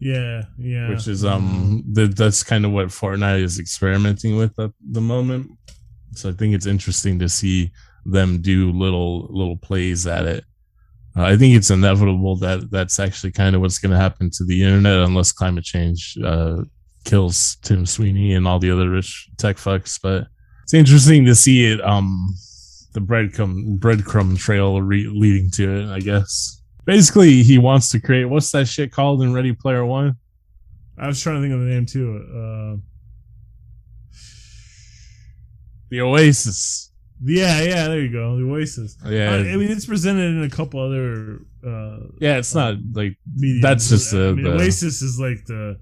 Yeah, yeah. which is um th- that's kind of what Fortnite is experimenting with at the moment. So I think it's interesting to see them do little little plays at it. Uh, I think it's inevitable that that's actually kind of what's going to happen to the internet unless climate change uh, kills Tim Sweeney and all the other rich tech fucks. But it's interesting to see it, um, the breadcrumb breadcrumb trail re- leading to it. I guess basically he wants to create what's that shit called in Ready Player One? I was trying to think of the name too. Uh, The Oasis. yeah, yeah, there you go. The Oasis. Yeah, I, I mean, it's presented in a couple other uh, yeah. It's not like mediums. That's just I the- mean, the- Oasis is like the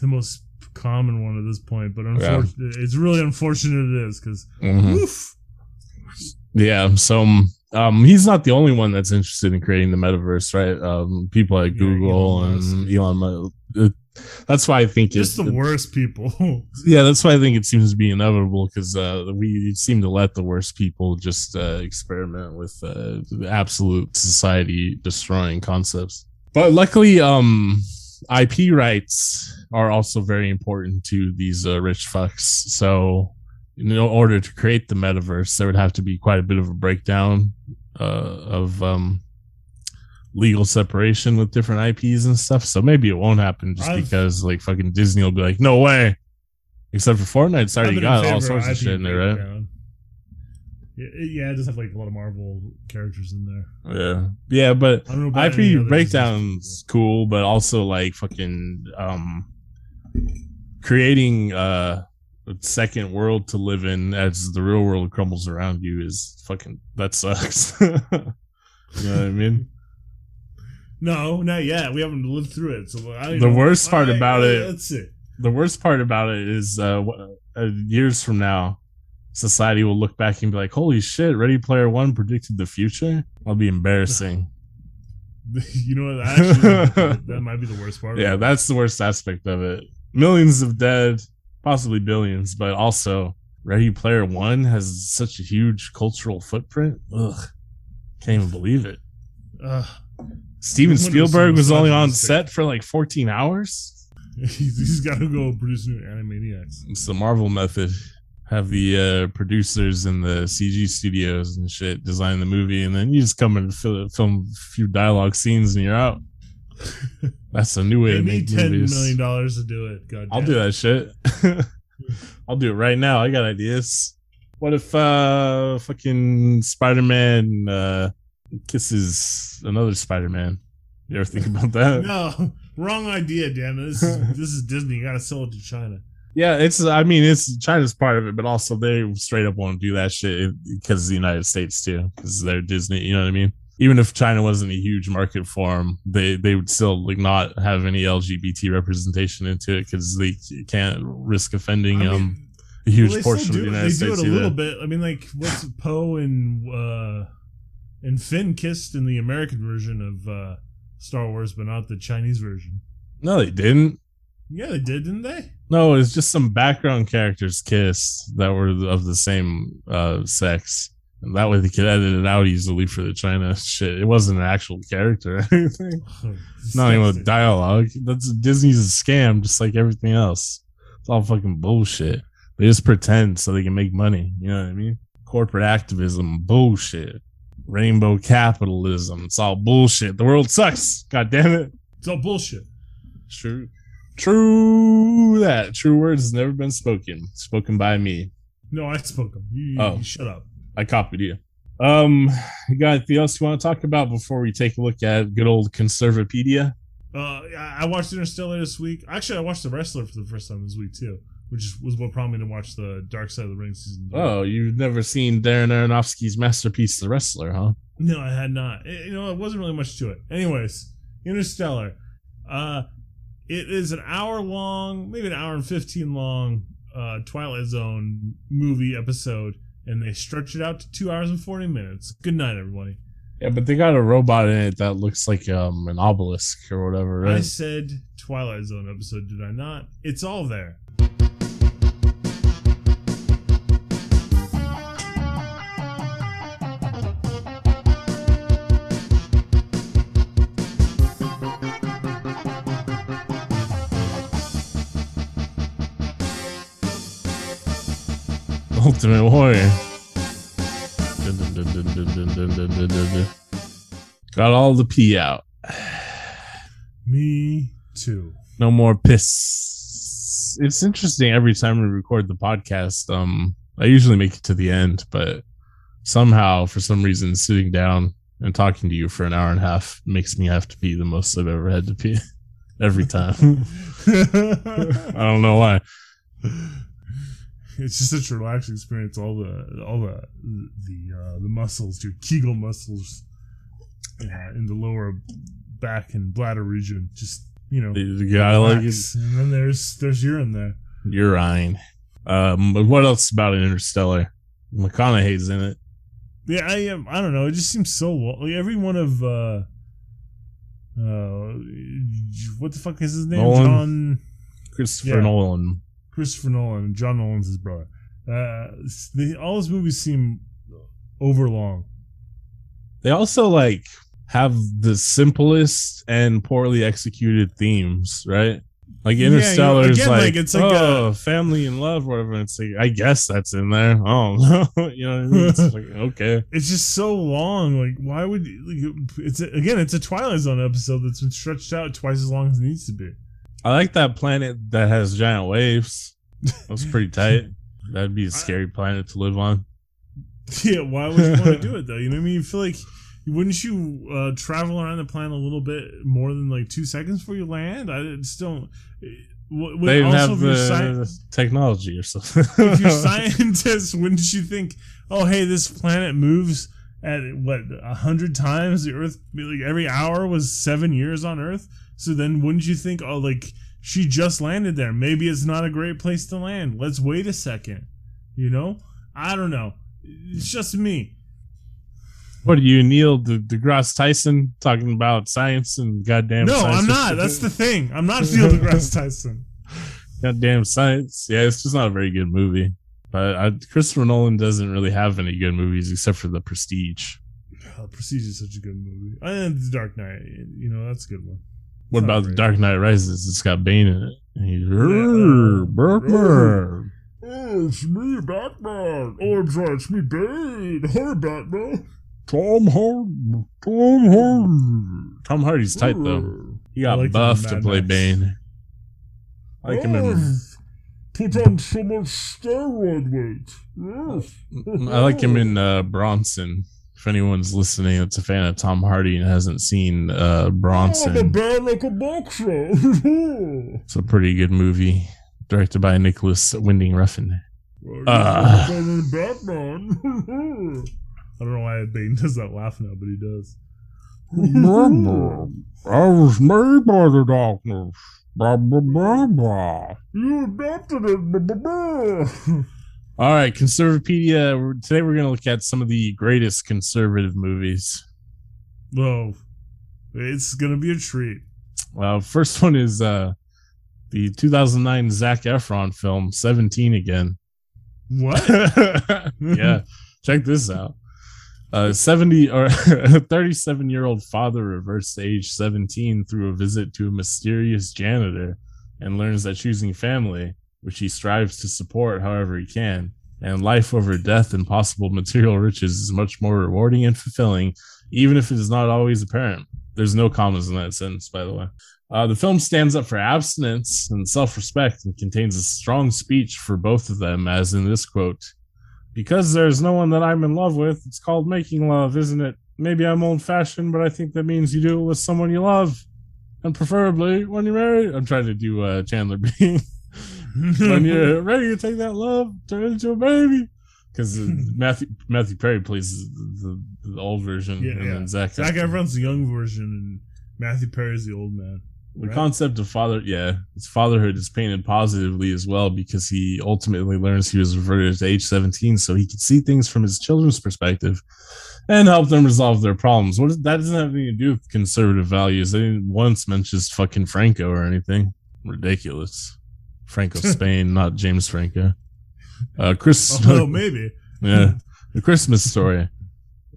the most common one at this point, but unfortunately, it's really unfortunate it is because mhm. Yeah, so um, um, he's not the only one that's interested in creating the metaverse, right? Um, people at Yeah, Google Elon and Elon Musk. uh, That's why I think Just it, the worst people. [LAUGHS] yeah, that's why I think it seems to be inevitable because uh, we seem to let the worst people just uh, experiment with uh, absolute society destroying concepts. But luckily, um, IP rights are also very important to these uh, rich fucks. So, in order to create the metaverse, there would have to be quite a bit of a breakdown uh, of um, legal separation with different IPs and stuff. So maybe it won't happen just I've- because like fucking Disney will be like, no way. Except for Fortnite, I've already got all sorts of IP shit in there, right? Yeah, it, yeah, it does have like a lot of Marvel characters in there. Yeah, yeah, but I don't know about any IP breakdowns cool, but also like fucking um creating uh second world to live in as the real world crumbles around you is fucking that sucks. [LAUGHS] you know what I mean? No, not yet. We haven't lived through it. So The know. worst part right, about it- Let's see. The worst part about it is uh, uh years from now society will look back and be like, "Holy shit, Ready Player 1 predicted the future?" That'll be embarrassing. [LAUGHS] [LAUGHS] you know what? Actually, that might be the worst part. Yeah, it. that's the worst aspect of it. Millions of dead, possibly billions, but also Ready Player One has such a huge cultural footprint. Ugh, can't even believe it. Ugh. Steven Spielberg was only on set for like 14 hours. [LAUGHS] he's, got to go produce new Animaniacs. It's the Marvel method. Have the uh, producers and the CG studios and shit design the movie, and then you just come and fill, film a few dialogue scenes, and you're out. [LAUGHS] That's a new way Pay to make ten movies. million dollars to do it. God, I'll do that shit. [LAUGHS] I'll do it right now. I got ideas. What if uh fucking Spider Man uh kisses another Spider Man? You ever think about that? No, wrong idea, damn it. This is, [LAUGHS] this is Disney. You got to sell it to China. Yeah, it's I mean it's China's part of it, but also they straight up won't do that shit because the United States too, because they're Disney. You know what I mean? Even if China wasn't a huge market for them, they they would still like not have any LGBT representation into it because they can't risk offending I mean, um a huge well, they portion of the do, United they do States. it a either. little bit. I mean, like what's Poe and uh, and Finn kissed in the American version of uh, Star Wars, but not the Chinese version. No, they didn't. Yeah, they did, didn't they? No, it's just some background characters kissed that were of the same uh, sex. And that way they could edit it out easily for the China shit. It wasn't an actual character or [LAUGHS] anything. [LAUGHS] Not even with dialogue. That's Disney's a scam, just like everything else. It's all fucking bullshit. They just pretend so they can make money. You know what I mean? Corporate activism, bullshit. Rainbow capitalism, it's all bullshit. The world sucks. God damn it. It's all bullshit. True. True that. True words has never been spoken. Spoken by me. No, I spoke them. You, Oh. you shut up. I copied you. Um, you got anything else you want to talk about before we take a look at good old Conservapedia? Uh, I I watched Interstellar this week. Actually, I watched The Wrestler for the first time this week too, which was what prompted me to watch the Dark Side of the Ring season. Oh, you've never seen Darren Aronofsky's masterpiece, The Wrestler, huh? No, I had not. It- you know, it wasn't really much to it. Anyways, Interstellar. Uh, it is an hour long, maybe an hour and fifteen long, uh, Twilight Zone movie episode, and they stretch it out to two hours and forty minutes. Good night, everybody. Yeah, but they got a robot in it that looks like um an obelisk or whatever, I said Twilight Zone episode, did I not? It's all there. Dun, dun. Got all the pee out. [SIGHS] Me too. No more piss. It's interesting every time we record the podcast. Um, I usually make it to the end, but somehow, for some reason, sitting down and talking to you for an hour and a half makes me have to pee the most I've ever had to pee. [LAUGHS] Every time. [LAUGHS] I don't know why. [LAUGHS] It's just such a relaxing experience. All the all the the uh, the muscles, your Kegel muscles, uh, in the lower back and bladder region, just you know, The guy like relax. and then there's there's urine there. urine. Um, but what else about an Interstellar? McConaughey's in it. Yeah, I am. I don't know. It just seems so like every one of uh, uh, what the fuck is his name? Nolan. John Christopher Yeah. Nolan. Christopher Nolan. John Nolan's his brother. Uh, the, all his movies seem overlong. They also like have the simplest and poorly executed themes, right? Like Yeah, you know, Interstellar is again, like, like, it's like oh, family and love, whatever. It's like, I guess that's in there. Oh, [LAUGHS] no. you know what I mean? It's like, [LAUGHS] okay. It's just so long. Like, why would like, it's a, again? It's a Twilight Zone episode that's been stretched out twice as long as it needs to be. I like that planet that has giant waves. That's pretty tight. [LAUGHS] That'd be a scary planet to live on. Yeah, why would you want to do [LAUGHS] it though? You know what I mean? You feel like wouldn't you uh, travel around the planet a little bit more than like two seconds before you land? I just don't. Would, They didn't have the sci- technology or something. if you're [LAUGHS] scientists, wouldn't you think, oh, hey, this planet moves at what a hundred times the Earth? Like every hour was seven years on Earth. So then, wouldn't you think, oh, like she just landed there? Maybe it's not a great place to land. Let's wait a second. You know, I don't know. It's just me. what are you, Neil de- deGrasse Tyson, talking about science and goddamn no, I'm not. That's the thing. I'm not Neil [LAUGHS] deGrasse Tyson. goddamn science. Yeah, it's just not a very good movie. But I, Christopher Nolan doesn't really have any good movies except for The Prestige. Oh, Prestige is such a good movie. And The Dark Knight, you know, that's a good one. What about The. Dark Knight Rises? It's got Bane in it. And he's Batman. Oh, it's me, Batman. Oh, I'm sorry, it's me, Bane. Hey, Batman. Tom Hardy. Tom Hardy. Tom Hardy's tight though. He got like him in buffed to Mad play Max. Bane. I like him in. Oh, Put on so much steroid weight. Yes. I like him in uh, Bronson. If anyone's listening that's a fan of Tom Hardy and hasn't seen uh, I'm a Bronson, bad like a boxer. it's a pretty good movie directed by Nicolas Winding Refn. Well, you're better than Batman. [LAUGHS] I don't know why Bane does that laugh now, but he does. I was made by the darkness. Blah, blah, blah, blah. You adopted it. blah, blah, blah. [LAUGHS] All right, Conservapedia. Today we're going to look at some of the greatest conservative movies. Well, it's gonna be a treat. Well, first one is uh, the 2009 Zac Efron film, 17 Again. What? [LAUGHS] yeah, check this out. Uh, 70 or [LAUGHS] 37 year old father reverts to age 17 through a visit to a mysterious janitor and learns that choosing family, which he strives to support however he can, and life over death and possible material riches is much more rewarding and fulfilling, even if it is not always apparent. There's no commas in that sentence, by the way. Uh, the film stands up for abstinence and self respect and contains a strong speech for both of them, as in this quote Because there's no one that I'm in love with, it's called making love, isn't it? Maybe I'm old fashioned, but I think that means you do it with someone you love. And preferably when you're married. I'm trying to do uh, Chandler [LAUGHS] Bing. [LAUGHS] when you're [LAUGHS] ready to take that love, turn it into a baby. Because [LAUGHS] Matthew Matthew Perry plays the, the, the old version, Yeah, and yeah. then Zach. Zac Efron's the young version, and Matthew Perry's the old man. The right? concept of father, yeah, his fatherhood is painted positively as well because he ultimately learns he was reverted to age 17 so he could see things from his children's perspective and help them resolve their problems. What is, that doesn't have anything to do with conservative values. They didn't once mention fucking Franco or anything. Ridiculous. Franco Spain, not James Franco. Uh, Chris, [LAUGHS] Oh, [LAUGHS] maybe. yeah, the Christmas story.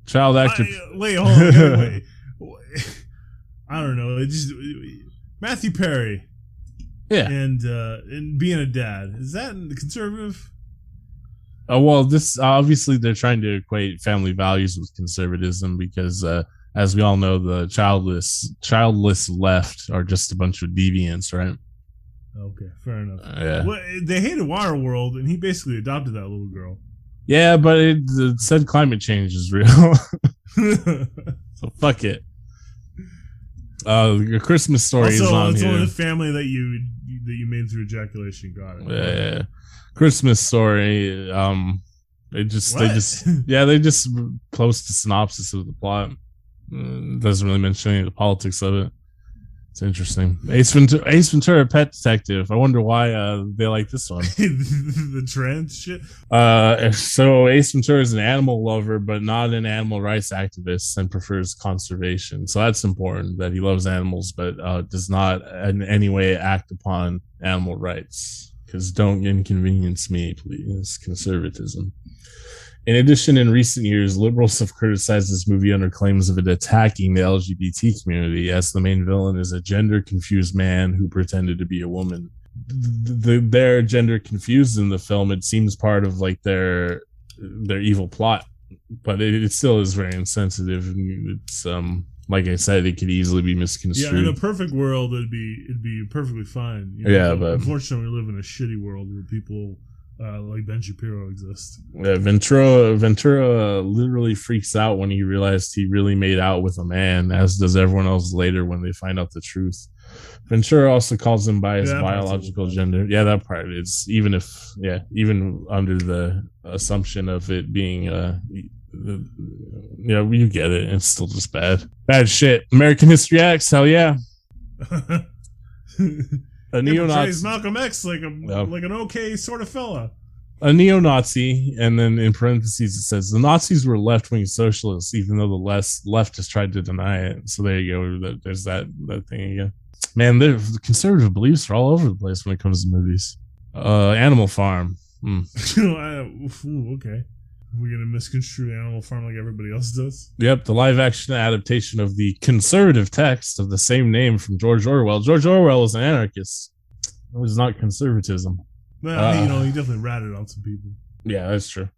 Child actor. I, wait, hold on. Wait, wait. [LAUGHS] I don't know. It just Matthew Perry yeah. and uh, and being a dad is that conservative? Uh, well, this obviously they're trying to equate family values with conservatism because uh, as we all know, the childless childless left are just a bunch of deviants, right? Okay, fair enough. Uh, yeah, Well, they hated Waterworld, and he basically adopted that little girl. yeah, but it, it said climate change is real, [LAUGHS] so fuck it. Uh, your Christmas story is also, on it's here. only the family that you that you made through ejaculation. Got it. Yeah, Christmas story. Um, they just they just [LAUGHS] yeah they just post a synopsis of the plot. Uh, doesn't really mention any of the politics of it. It's interesting. Ace Ventura, Ace Ventura, Pet Detective. I wonder why uh, they like this one. [LAUGHS] the trans shit. Uh, so Ace Ventura is an animal lover, but not an animal rights activist, and prefers conservation. So that's important that he loves animals, but uh, does not in any way act upon animal rights. Because don't inconvenience me, please. Conservatism. In addition, in recent years, liberals have criticized this movie under claims of it attacking the LGBT community, as the main villain is a gender confused man who pretended to be a woman. The, they're gender confused in the film. It seems part of like their their evil plot, but it, it still is very insensitive. And it's um like I said, it could easily be misconstrued. Yeah, in a perfect world, it'd be it'd be perfectly fine. you Yeah, but- unfortunately, we live in a shitty world where people uh, like Ben Shapiro exist. Yeah, Ventura Ventura literally freaks out when he realized he really made out with a man, as does everyone else later when they find out the truth. Ventura also calls him by his Yeah, that part's a biological gender. Yeah, that part is even if yeah, even under the assumption of it being uh you know, you get it. It's still just bad. Bad shit. American History X, hell yeah. [LAUGHS] A neo portrays Nazi Malcolm X like a Yeah. like an okay sort of fella. a neo-Nazi, and then in parentheses it says the Nazis were left-wing socialists, even though the less leftists tried to deny it. So there you go. There's that that thing again. Man, the conservative beliefs are all over the place when it comes to movies. Uh, Animal Farm. Hmm. [LAUGHS] Ooh, okay, we're gonna misconstrue Animal Farm like everybody else does. Yep, the live-action adaptation of the conservative text of the same name from George Orwell. George Orwell was an anarchist. It was not conservatism. Well, Uh. you know, he definitely ratted on some people. Yeah, that's true.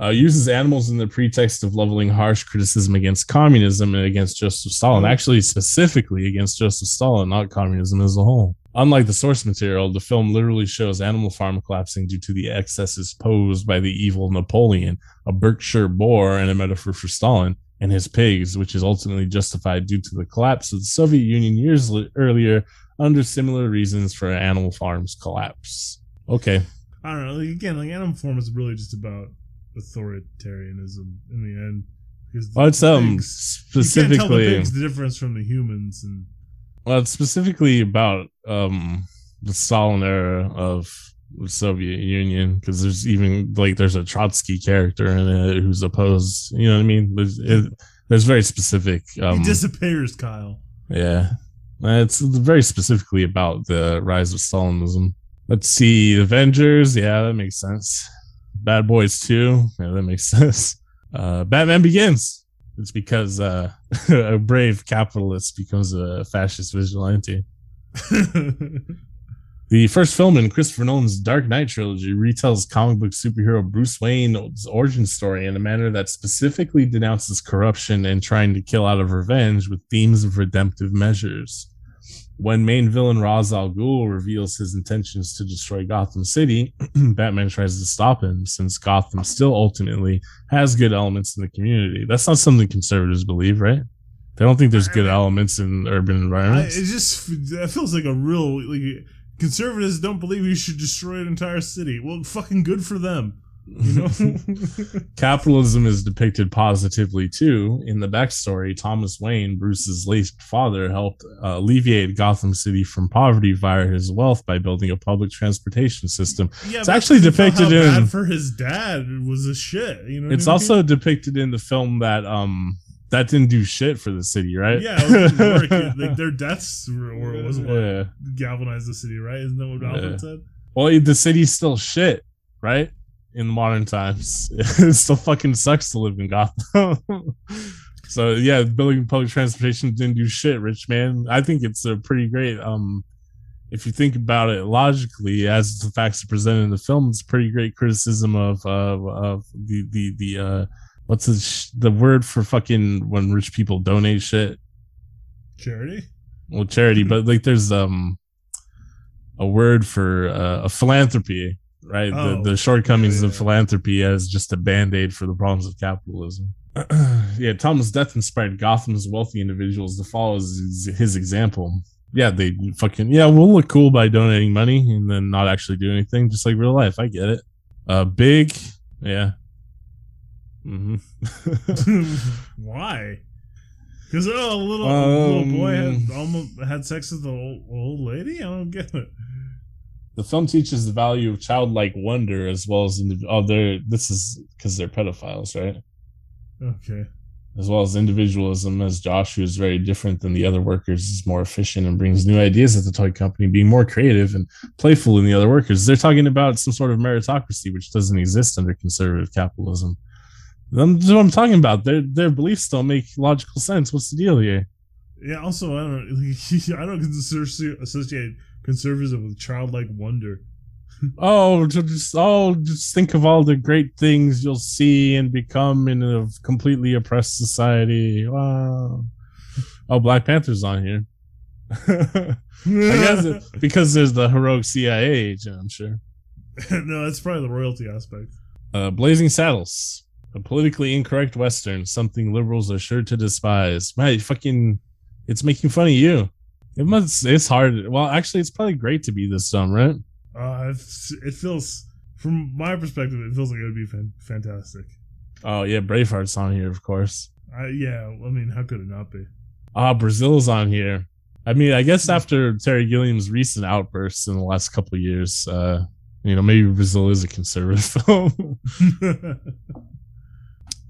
Uh, uses animals in the pretext of leveling harsh criticism against communism and against Joseph Stalin. Actually, specifically against Joseph Stalin, not communism as a whole. Unlike the source material, the film literally shows Animal Farm collapsing due to the excesses posed by the evil Napoleon, a Berkshire boar, and a metaphor for Stalin and his pigs, which is ultimately justified due to the collapse of the Soviet Union years li- earlier under similar reasons for Animal Farm's collapse. Okay. I don't know. Like, again, like Animal Farm is really just about authoritarianism in the end. Because Well, it's um pigs- you can't tell the specifically pigs the difference from the humans, and well, it's specifically about um the Stalin era of the Soviet Union because there's even like there's a Trotsky character in it who's opposed. You know what I mean? There's, it, there's very specific. Um, he disappears, Kyle. yeah, Uh, it's very specifically about the rise of Stalinism. Let's see, Avengers. Yeah, that makes sense. Bad Boys 2. Yeah, that makes [LAUGHS] sense. Uh, Batman Begins. It's because uh, [LAUGHS] a brave capitalist becomes a fascist vigilante. [LAUGHS] The first film in Christopher Nolan's Dark Knight trilogy retells comic book superhero Bruce Wayne's origin story in a manner that specifically denounces corruption and trying to kill out of revenge with themes of redemptive measures. When main villain Ra's al Ghul reveals his intentions to destroy Gotham City, [CLEARS THROAT] Batman tries to stop him since Gotham still ultimately has good elements in the community. That's not something conservatives believe, right? They don't think there's good elements in urban I, it just that feels like a real like conservatives don't believe you should destroy an entire city. Well, fucking good for them. You know. [LAUGHS] [LAUGHS] Capitalism is depicted positively too. In the backstory, Thomas Wayne, Bruce's late father, helped uh, alleviate Gotham City from poverty via his wealth by building a public transportation system. yeah, It's actually depicted in- bad for his dad was a shit. You know. It's I mean? also depicted in the film that um that didn't do shit for the city, right? yeah, like [LAUGHS] their deaths were, were was what Yeah. galvanized the city, right? Isn't that what Alfred Yeah. said? Well, the city's still shit, right? In modern times, [LAUGHS] it still fucking sucks to live in Gotham. [LAUGHS] so yeah, building public transportation didn't do shit, rich man. I think it's a pretty great. Um, if you think about it logically, as the facts are presented in the film, it's pretty great criticism of of, of the the the uh, what's the, sh- the word for fucking when rich people donate shit? Charity. Well, charity, but like there's um a word for uh, a philanthropy, right? Oh, the, the shortcomings yeah, of philanthropy as just a band aid for the problems of capitalism. [CLEARS THROAT] yeah, Thomas' death inspired Gotham's wealthy individuals to follow his, his example. Yeah, they fucking yeah, we'll look cool by donating money and then not actually do anything, just like real life. I get it. Uh, big, yeah. hmm [LAUGHS] [LAUGHS] Why? Because oh, a little, a little boy had Um, almost had sex with the old, old lady. I don't get it. The film teaches the value of childlike wonder as well as indiv- oh, they're this is because they're pedophiles, right? Okay. as well as individualism, as Josh, who is very different than the other workers, is more efficient and brings new ideas at the toy company, being more creative and playful than the other workers. They're talking about some sort of meritocracy, which doesn't exist under conservative capitalism. That's what I'm talking about. Their their beliefs don't make logical sense. What's the deal here? Yeah. Also, I don't. [LAUGHS] I don't consider, associate conservatism with childlike wonder. Oh, just oh, just think of all the great things you'll see and become in a completely oppressed society. Wow. Oh, Black Panther's on here. [LAUGHS] I guess it, [LAUGHS] because there's the heroic CIA agent, I'm sure. [LAUGHS] no, that's probably the royalty aspect. Uh, Blazing Saddles, a politically incorrect Western, something liberals are sure to despise. Man, fucking, it's making fun of you. It must, it's hard. Well, actually, it's probably great to be this dumb, right? Uh, it's, it feels, from my perspective, it feels like it would be fan- fantastic. Oh, yeah, Braveheart's on here, of course. I, yeah, I mean, how could it not be? Ah, Brazil's on here. I mean, I guess after Terry Gilliam's recent outbursts in the last couple of years, uh, you know, maybe Brazil is a conservative [LAUGHS] film. [LAUGHS]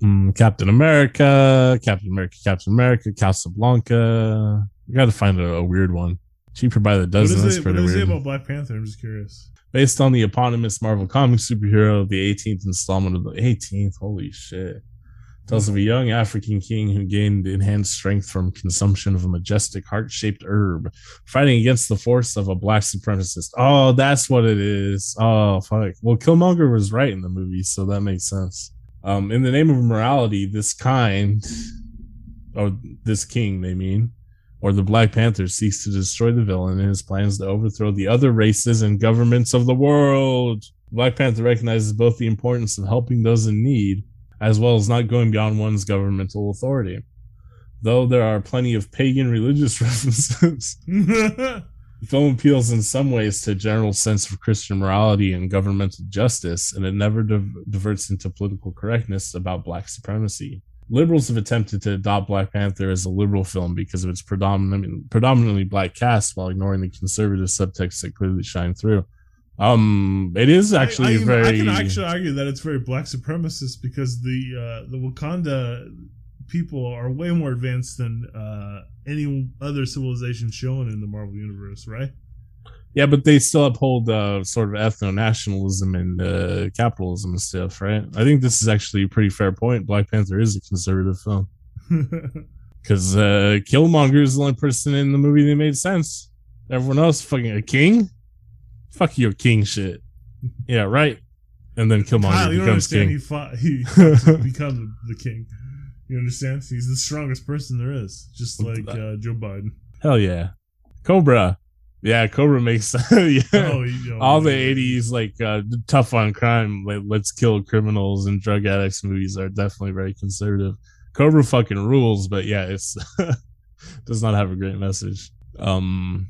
Mm, Captain America, Captain America, Captain America, Casablanca. We got to find a, a weird one. Cheaper by the what dozen. is That's it? What does it say about Black Panther? I'm just curious. Based on the eponymous Marvel Comics superhero, the 18th installment of the 18th. Holy shit. Tells of a young African king who gained enhanced strength from consumption of a majestic heart shaped herb, fighting against the force of a black supremacist. Oh, that's what it is. Oh, fuck. Well, Killmonger was right in the movie, so that makes sense. Um, in the name of morality, this kind, or this king, they mean, or the Black Panther seeks to destroy the villain in his plans to overthrow the other races and governments of the world. Black Panther recognizes both the importance of helping those in need, as well as not going beyond one's governmental authority. Though there are plenty of pagan religious [LAUGHS] references, the [LAUGHS] film appeals in some ways to a general sense of Christian morality and governmental justice, and it never div- diverts into political correctness about black supremacy. Liberals have attempted to adopt Black Panther as a liberal film because of its predominant, predominantly black cast, while ignoring the conservative subtext that clearly shine through. Um, it is actually I, I, very. I can actually argue that it's very black supremacist because the uh, the Wakanda people are way more advanced than uh, any other civilization shown in the Marvel universe, right? Yeah, but they still uphold uh, sort of ethno nationalism and uh, capitalism and stuff, right? I think this is actually a pretty fair point. Black Panther is a conservative film [LAUGHS] because uh, Killmonger is the only person in the movie that made sense. Everyone else, fucking a king. Fuck your king shit. Yeah, right. And then Killmonger Kyle, you don't becomes understand. king. He fought. He fought to [LAUGHS] become the king. You understand? He's the strongest person there is, just like uh, Joe Biden. Hell yeah, Cobra. Yeah, Cobra makes [LAUGHS] yeah. Oh, all the 80s like uh tough on crime like let's kill criminals and drug addicts movies are definitely very conservative. Cobra fucking rules but yeah it's [LAUGHS] does not have a great message. Um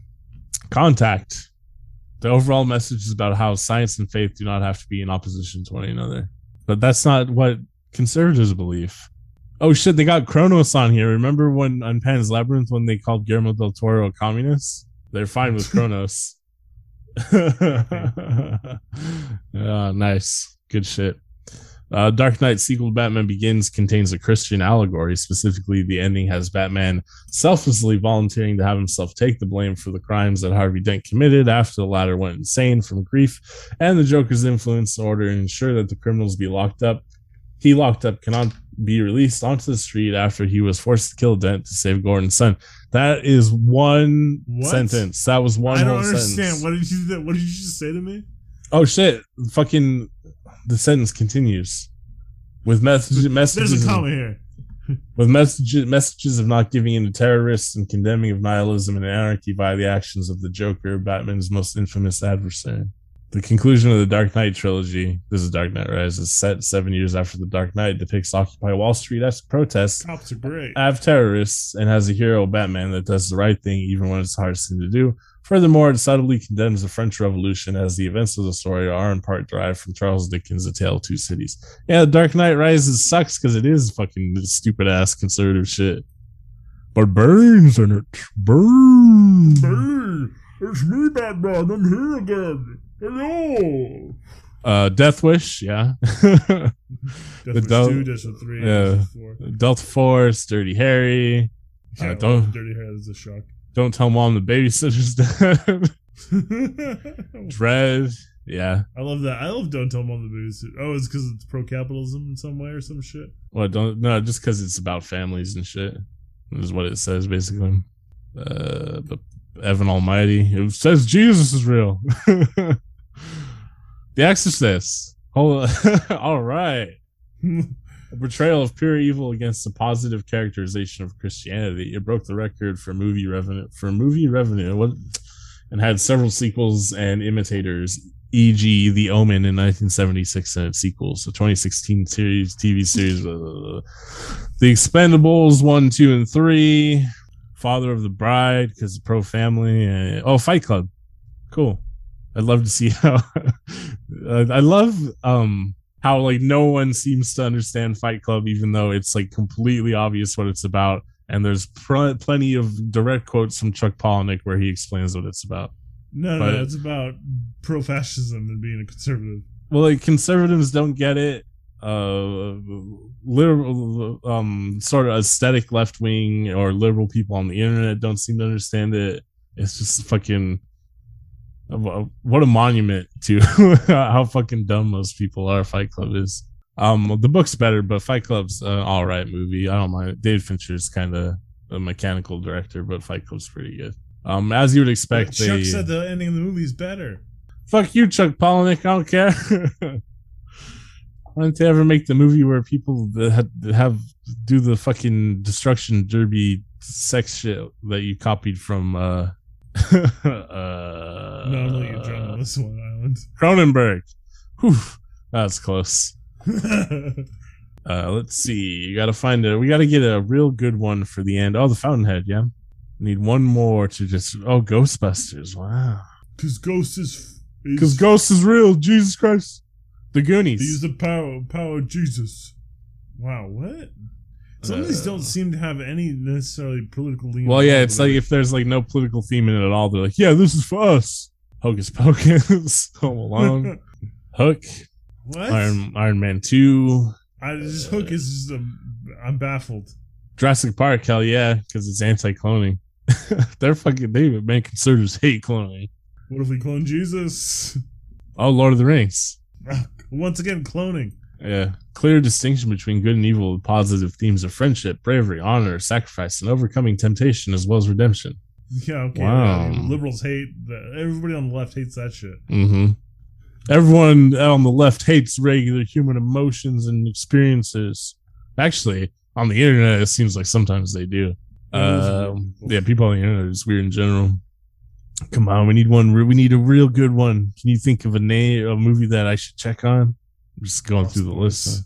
contact. The overall message is about how science and faith do not have to be in opposition to one another. But that's not what conservatives believe. Oh shit they got Cronos on here. Remember when on Pan's Labyrinth when they called Guillermo del Toro a communist they're fine with Cronos [LAUGHS] [LAUGHS] yeah, nice. Good shit. Uh, Dark Knight sequel to Batman Begins contains a Christian allegory. Specifically, the ending has Batman selflessly volunteering to have himself take the blame for the crimes that Harvey Dent committed after the latter went insane from grief and the Joker's influence in order to ensure that the criminals be locked up. He locked up cannot be released onto the street after he was forced to kill Dent to save Gordon's son. That is one What? sentence. That was one I whole don't understand. sentence. What did you What did you just say to me? Oh shit! Fucking the sentence continues. with messages There's a comma here. with messages messages of not giving in to terrorists and condemning of nihilism and anarchy by the actions of the Joker, Batman's most infamous adversary. The conclusion of the Dark Knight trilogy, this is Dark Knight Rises, set seven years after the Dark Knight, depicts Occupy Wall Street as protests Cops are great. have terrorists and has a hero Batman that does the right thing even when it's the hardest thing to do. Furthermore, it subtly condemns the French Revolution as the events of the story are in part derived from Charles Dickens' A Tale of Two Cities. Yeah, The Dark Knight Rises sucks because it is fucking stupid ass conservative shit. But Burns in it. Burns. Hey, it's me, Batman. I'm here again. Hello. Uh, Death Wish, yeah. [LAUGHS] Death Wish Del- 2, Death Wish 3, yeah. Death Wish 4. Delta Force, Dirty Harry. [LAUGHS] Yeah, Uh, don't- Dirty Hair is a shock. Don't tell mom the babysitter's [LAUGHS] dead. Dread, yeah. I love that. I love Don't Tell Mom the Booze. Oh, it's because it's pro capitalism in some way or some shit. Well, don't no, just because it's about families and shit is what it says basically. Uh, but Evan Almighty, it says Jesus is real. [LAUGHS] the Exorcist. [LAUGHS] All right. A portrayal of pure evil against a positive characterization of Christianity. It broke the record for movie revenue for movie revenue and had several sequels and imitators, e.g., The Omen in 1976 and its sequels, the 2016 series TV series, uh, The Expendables one, two, and three, Father of the Bride because pro family, and oh, Fight Club, cool. I'd love to see [LAUGHS] how. I love um how like no one seems to understand Fight Club, even though it's like completely obvious what it's about. And there's plenty of direct quotes from Chuck Palahniuk where he explains what it's about. No, But- no, it's about pro fascism and being a conservative. Well, like conservatives don't get it. Uh, liberal, um, sort of aesthetic left wing or liberal people on the internet don't seem to understand it. It's just fucking. What a monument to [LAUGHS] how fucking dumb most people are. Fight Club is. Um, the book's better, but Fight Club's an all right movie. I don't mind it. David Fincher's kind of a mechanical director, but Fight Club's pretty good. Um, as you would expect, Chuck they said the ending of the movie is better. fuck you, Chuck Palahniuk. I don't care. [LAUGHS] Why didn't they ever make the movie where people that have do the fucking destruction derby sex shit that you copied from uh [LAUGHS] uh no, gonna get drunk on this one island. Cronenberg. Whew, that's close. [LAUGHS] Uh let's see. You gotta find a we gotta get a real good one for the end. Oh, the Fountainhead, yeah. Need one more to just oh Ghostbusters. Wow. Because Ghost is. Because Ghost is real, Jesus Christ. The Goonies. Use the power, power of Jesus. Wow, what? Some of these Uh, don't seem to have any necessarily political lean. Well, yeah, it's like if there's like no political theme in it at all, they're like, yeah, this is for us. Hocus Pocus, [LAUGHS] Home Alone, [LAUGHS] Hook, what? Iron Iron Man Two, I just hook is just a, I'm baffled. Jurassic Park. Hell yeah, because it's anti-cloning. [LAUGHS] They're fucking. They man, conservatives hate cloning. What if we clone Jesus? Oh, Lord of the Rings. Once again, cloning. Yeah, clear distinction between good and evil. Positive themes of friendship, bravery, honor, sacrifice, and overcoming temptation, as well as redemption. Yeah, okay. Wow. Liberals hate that. Everybody on the left hates that shit. Mm-hmm. Everyone on the left hates regular human emotions and experiences. Actually, on the internet, it seems like sometimes they do. Um, yeah, people on the internet are just weird in general. Come on, we need one. We need a real good one. Can you think of a name, a movie that I should check on? I'm just going Lost through the Boys. list.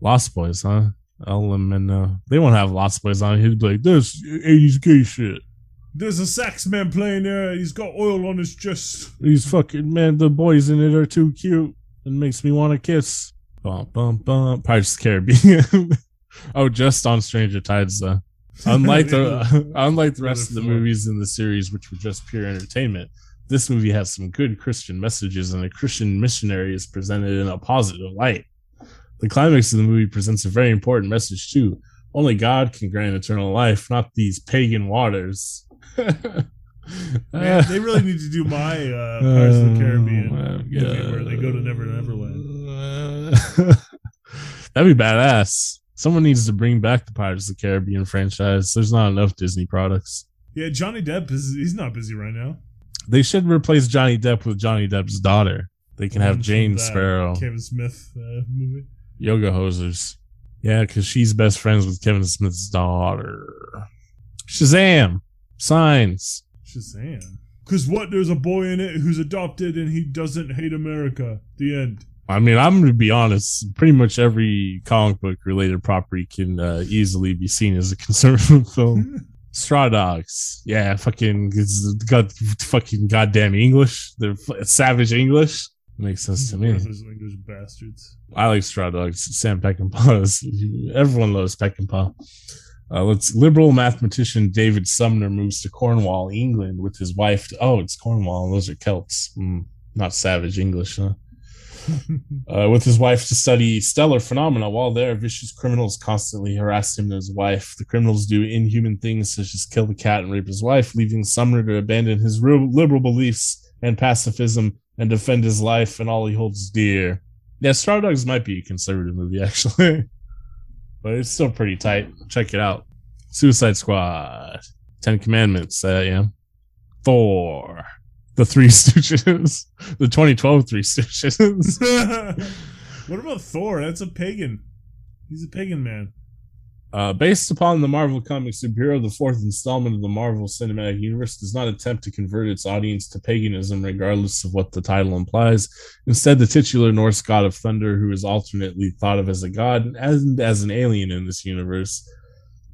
Lost Boys, huh? And uh, they won't have Lost Boys on. He'd be like, "This '80s gay shit." There's a sax man playing there. He's got oil on his chest. These fucking man, the boys in it are too cute. It makes me want to kiss. Bum bum bum. Pirates of the Caribbean. [LAUGHS] oh, just on Stranger Tides though. [LAUGHS] Unlike the [LAUGHS] unlike the rest of the movies in the series, which were just pure entertainment, this movie has some good Christian messages, and a Christian missionary is presented in a positive light. The climax of the movie presents a very important message too. Only God can grant eternal life, not these pagan waters. Man, they really need to do my uh, Pirates of the [LAUGHS] Caribbean Oh, movie where they go to Never Neverland. That'd be badass. Someone needs to bring back the Pirates of the Caribbean franchise. There's not enough Disney products. Yeah, Johnny Depp is he's not busy right now. They should replace Johnny Depp with Johnny Depp's daughter. They can have Jane Sparrow. Kevin Smith uh, movie. Yoga hosers. Yeah, because she's best friends with Kevin Smith's daughter. Shazam! Signs. Shazam. Because what? There's a boy in it who's adopted and he doesn't hate America. The end. I mean, I'm going to be honest. Pretty much every comic book related property can uh, easily be seen as a [LAUGHS] conservative film. [LAUGHS] Straw Dogs. Yeah, fucking got fucking goddamn English. They're f- savage English. Makes sense to me. English bastards. I like Straw Dogs. Sam Peckinpah. is- Everyone loves Peckinpah. Uh, let's liberal mathematician David Sumner moves to Cornwall, England, with his wife. oh, it's Cornwall. Those are Celts. Mm, not savage English, huh? [LAUGHS] uh, with his wife to study stellar phenomena. While there, vicious criminals constantly harass him and his wife. The criminals do inhuman things such as kill the cat and rape his wife, leaving Sumner to abandon his liberal beliefs and pacifism and defend his life and all he holds dear. Yeah, Straw Dogs might be a conservative movie, [LAUGHS] actually. but it's still pretty tight. Check it out. Suicide Squad. Ten Commandments. Uh, yeah. Thor. [LAUGHS] The Three Stooges. The 2012 Three Stooges. [LAUGHS] what about Thor? That's a pagan. He's a pagan man. Uh, based upon the Marvel Comics superhero, the fourth installment of the Marvel Cinematic Universe does not attempt to convert its audience to paganism, regardless of what the title implies. Instead, the titular Norse god of thunder, who is alternately thought of as a god and as an alien in this universe,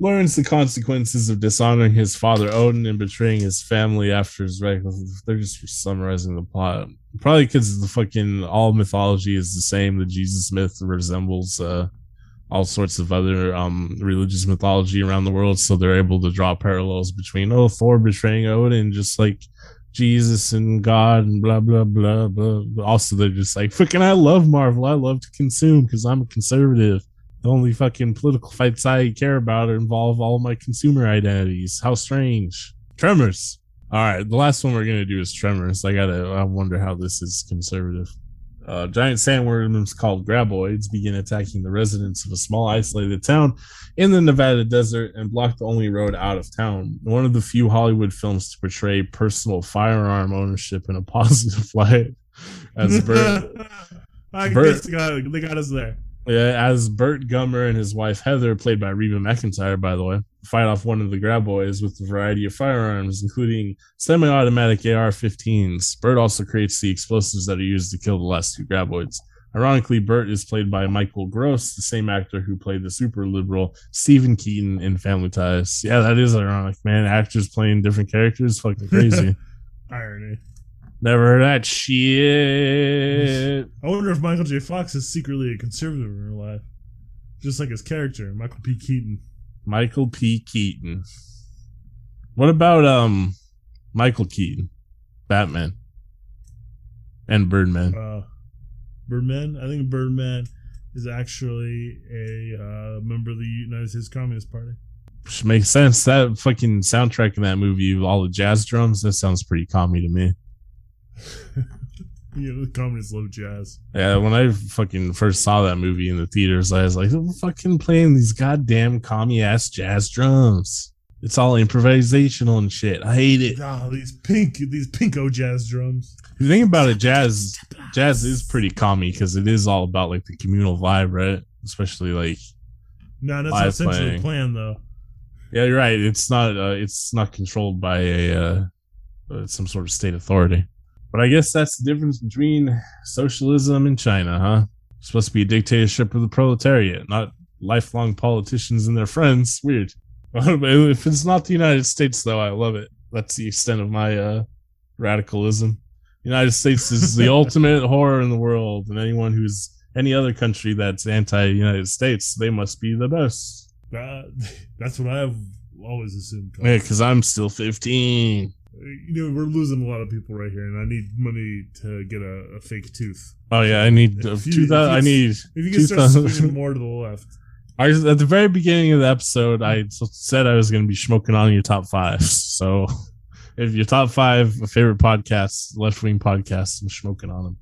learns the consequences of dishonoring his father Odin and betraying his family after his wreck. They're just summarizing the plot. Probably because the fucking all mythology is the same. The Jesus myth resembles uh, all sorts of other um, religious mythology around the world, so they're able to draw parallels between oh Thor betraying Odin, just like Jesus and God and blah blah blah blah. Also, they're just like fucking. I love Marvel. I love to consume because I'm a conservative. The only fucking political fights I care about involve all my consumer identities. How strange. Tremors. All right, the last one we're gonna do is Tremors. I gotta. I wonder how this is conservative. Uh, giant sandworms called graboids begin attacking the residents of a small isolated town in the Nevada desert and block the only road out of town. One of the few Hollywood films to portray personal firearm ownership in a [LAUGHS] positive light. As Bert, [LAUGHS] I Bert- they got, they got us there. Yeah, as Bert Gummer and his wife Heather, played by Reba McEntire, by the way, fight off one of the graboids with a variety of firearms, including semi-automatic AR-15s. Bert also creates the explosives that are used to kill the last two graboids. Ironically, Bert is played by Michael Gross, the same actor who played the super liberal Stephen Keaton in Family Ties. Yeah, that is ironic, man. Actors playing different characters, fucking crazy. [LAUGHS] Irony. Never heard that shit. I wonder if Michael J. Fox is secretly a conservative in real life. Just like his character, Michael P. Keaton. Michael P. Keaton. What about um Michael Keaton, Batman, and Birdman? Uh, Birdman? I think Birdman is actually a uh, member of the United States Communist Party. Which makes sense. That fucking soundtrack in that movie, all the jazz drums, that sounds pretty commie to me. [LAUGHS] You know, the communists love jazz. Yeah, when I fucking first saw that movie in the theaters, I was like, "Who fucking playing these goddamn commie ass jazz drums. It's all improvisational and shit. I hate it. Ah, these pink, these pinko jazz drums. You think about it, jazz, jazz is pretty commie because it is all about like the communal vibe, right? Especially like, No, that's centrally playing. planned though. yeah, you're right. It's not, uh, it's not controlled by a uh, uh, some sort of state authority. But I guess that's the difference between socialism and China, huh? It's supposed to be a dictatorship of the proletariat, not lifelong politicians and their friends. Weird. [LAUGHS] if it's not the United States, though, I love it. That's the extent of my uh, radicalism. United States is the [LAUGHS] ultimate horror in the world, and anyone who's any other country that's anti-United States, they must be the best. Uh, [LAUGHS] that's what I've always assumed. Yeah, because I'm still 15. You know, we're losing a lot of people right here, and I need money to get a, a fake tooth. Oh yeah, I need If you- two thousand. I need. If you can start 2000 swinging [LAUGHS] more to the left. I at the very beginning of the episode, I said I was going to be smoking on your top five. [LAUGHS] So, if your top five favorite podcasts, left wing podcasts, I'm smoking on them.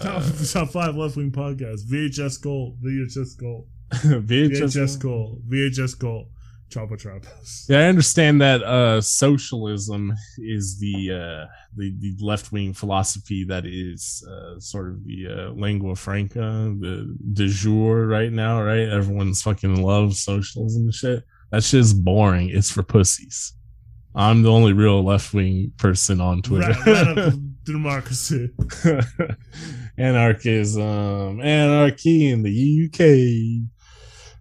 Top, Uh, [LAUGHS] top five left wing podcasts. VHS Cult. VHS Cult. VHS. VHS Cult. VHS Cult. Yeah, I understand that uh, socialism is the uh, the, the left wing philosophy that is uh, sort of the uh, lingua franca, the de jour right now. Right, everyone's fucking loves socialism and shit. That shit is boring. It's for pussies. I'm the only real left wing person on Twitter. Ra- [LAUGHS] Radical democracy. Anarchism, anarchy in the UK.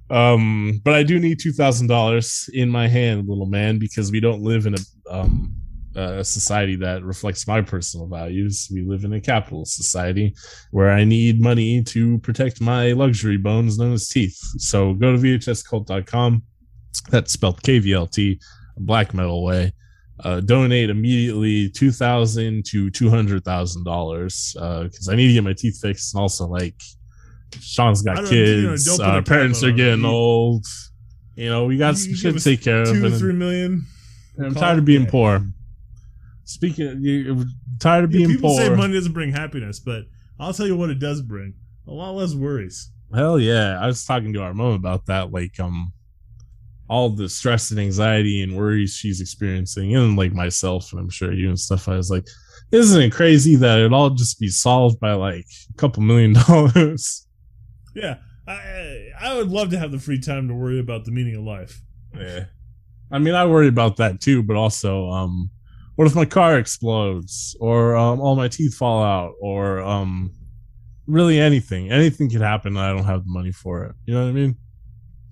Um, but I do need two thousand dollars in my hand, little man, because we don't live in a um a society that reflects my personal values. We live in a capitalist society where I need money to protect my luxury bones known as teeth. So go to vhscult.com. That's spelled KVLT, black metal way. Uh, donate immediately two thousand to two hundred thousand dollars because I need to get my teeth fixed and also like Sean's got don't- you know, kids, our parents are getting old. You know, we got some shit to take care of. Two, three million. I'm tired of being poor. Speaking, of, tired of Yeah, being people poor. say money doesn't bring happiness, but I'll tell you what it does bring: a lot less worries. Hell yeah. I was talking to our mom about that. Like, um, all the stress and anxiety and worries she's experiencing, and like myself, and I'm sure you and stuff. I was like, isn't it crazy that it all just be solved by like a couple million dollars? Yeah, I I would love to have the free time to worry about the meaning of life. Yeah. I mean, I worry about that too, but also, um, what if my car explodes or um, all my teeth fall out or um, really anything? Anything could happen. And I don't have the money for it. You know what I mean?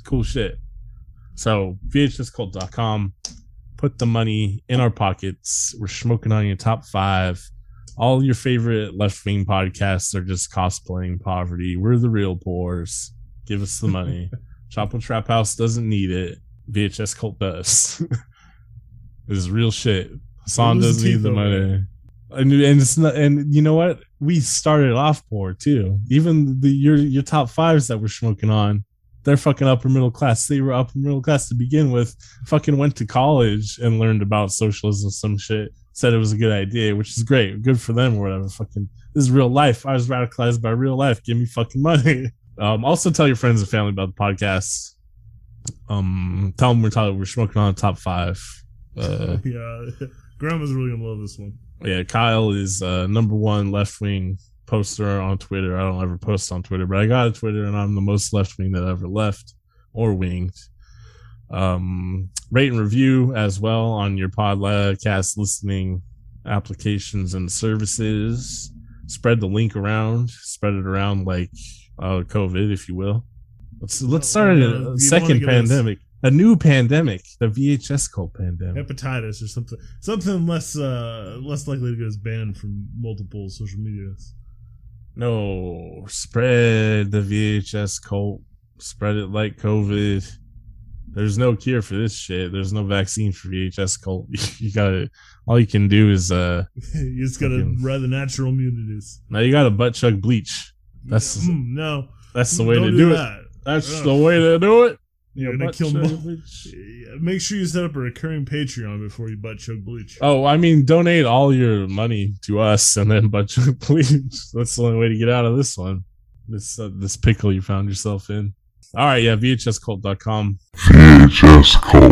Cool shit. So VHScult.com, put the money in our pockets. We're smoking on your top five. All your favorite left wing podcasts are just cosplaying poverty. We're the real poors. Give us the money. [LAUGHS] And Trap House doesn't need it. VHS Cult does. [LAUGHS] this is real shit. Hasan doesn't need the money. And, and it's not, and you know what? We started off poor too. Even the your your top fives that we're smoking on, they're fucking upper middle class. They were upper middle class to begin with. Fucking went to college and learned about socialism, some shit. Said it was a good idea, which is great. Good for them or whatever. Fucking this is real life. I was radicalized by real life. Give me fucking money. [LAUGHS] Um, also tell your friends and family about the podcast. Um, tell them we're talking. We're smoking on top five. Uh, [LAUGHS] yeah, [LAUGHS] Grandma's really gonna love this one. yeah, Kyle is uh, number one left wing poster on Twitter. I don't ever post on Twitter, but I got a Twitter, and I'm the most left wing that ever left or winged. Um, rate and review as well on your podcast listening applications and services. Spread the link around. Spread it around like uh, COVID, if you will. Let's let's start Uh, a, second us- pandemic, a new pandemic, the VHS cult pandemic. Hepatitis or something, something less uh less likely to get us banned from multiple social medias. No, spread the VHS cult. Spread it like COVID. There's no cure for this shit. There's no vaccine for VHS cult. [LAUGHS] You gotta. All you can do is uh. [LAUGHS] you just gotta Fucking- ride the natural immunities. Now you gotta butt chug bleach. That's Mm, no, that's the way don't to do do it. that. That's Ugh. the way to do it. You're You gonna kill mo- bleach. Make sure you set up a recurring Patreon before you butt chug bleach. Oh, I mean, donate all your money to us and then butt chug [LAUGHS] bleach. That's the only way to get out of this one. This uh, this pickle you found yourself in. All right, yeah, VHScult.com. VHS Cult.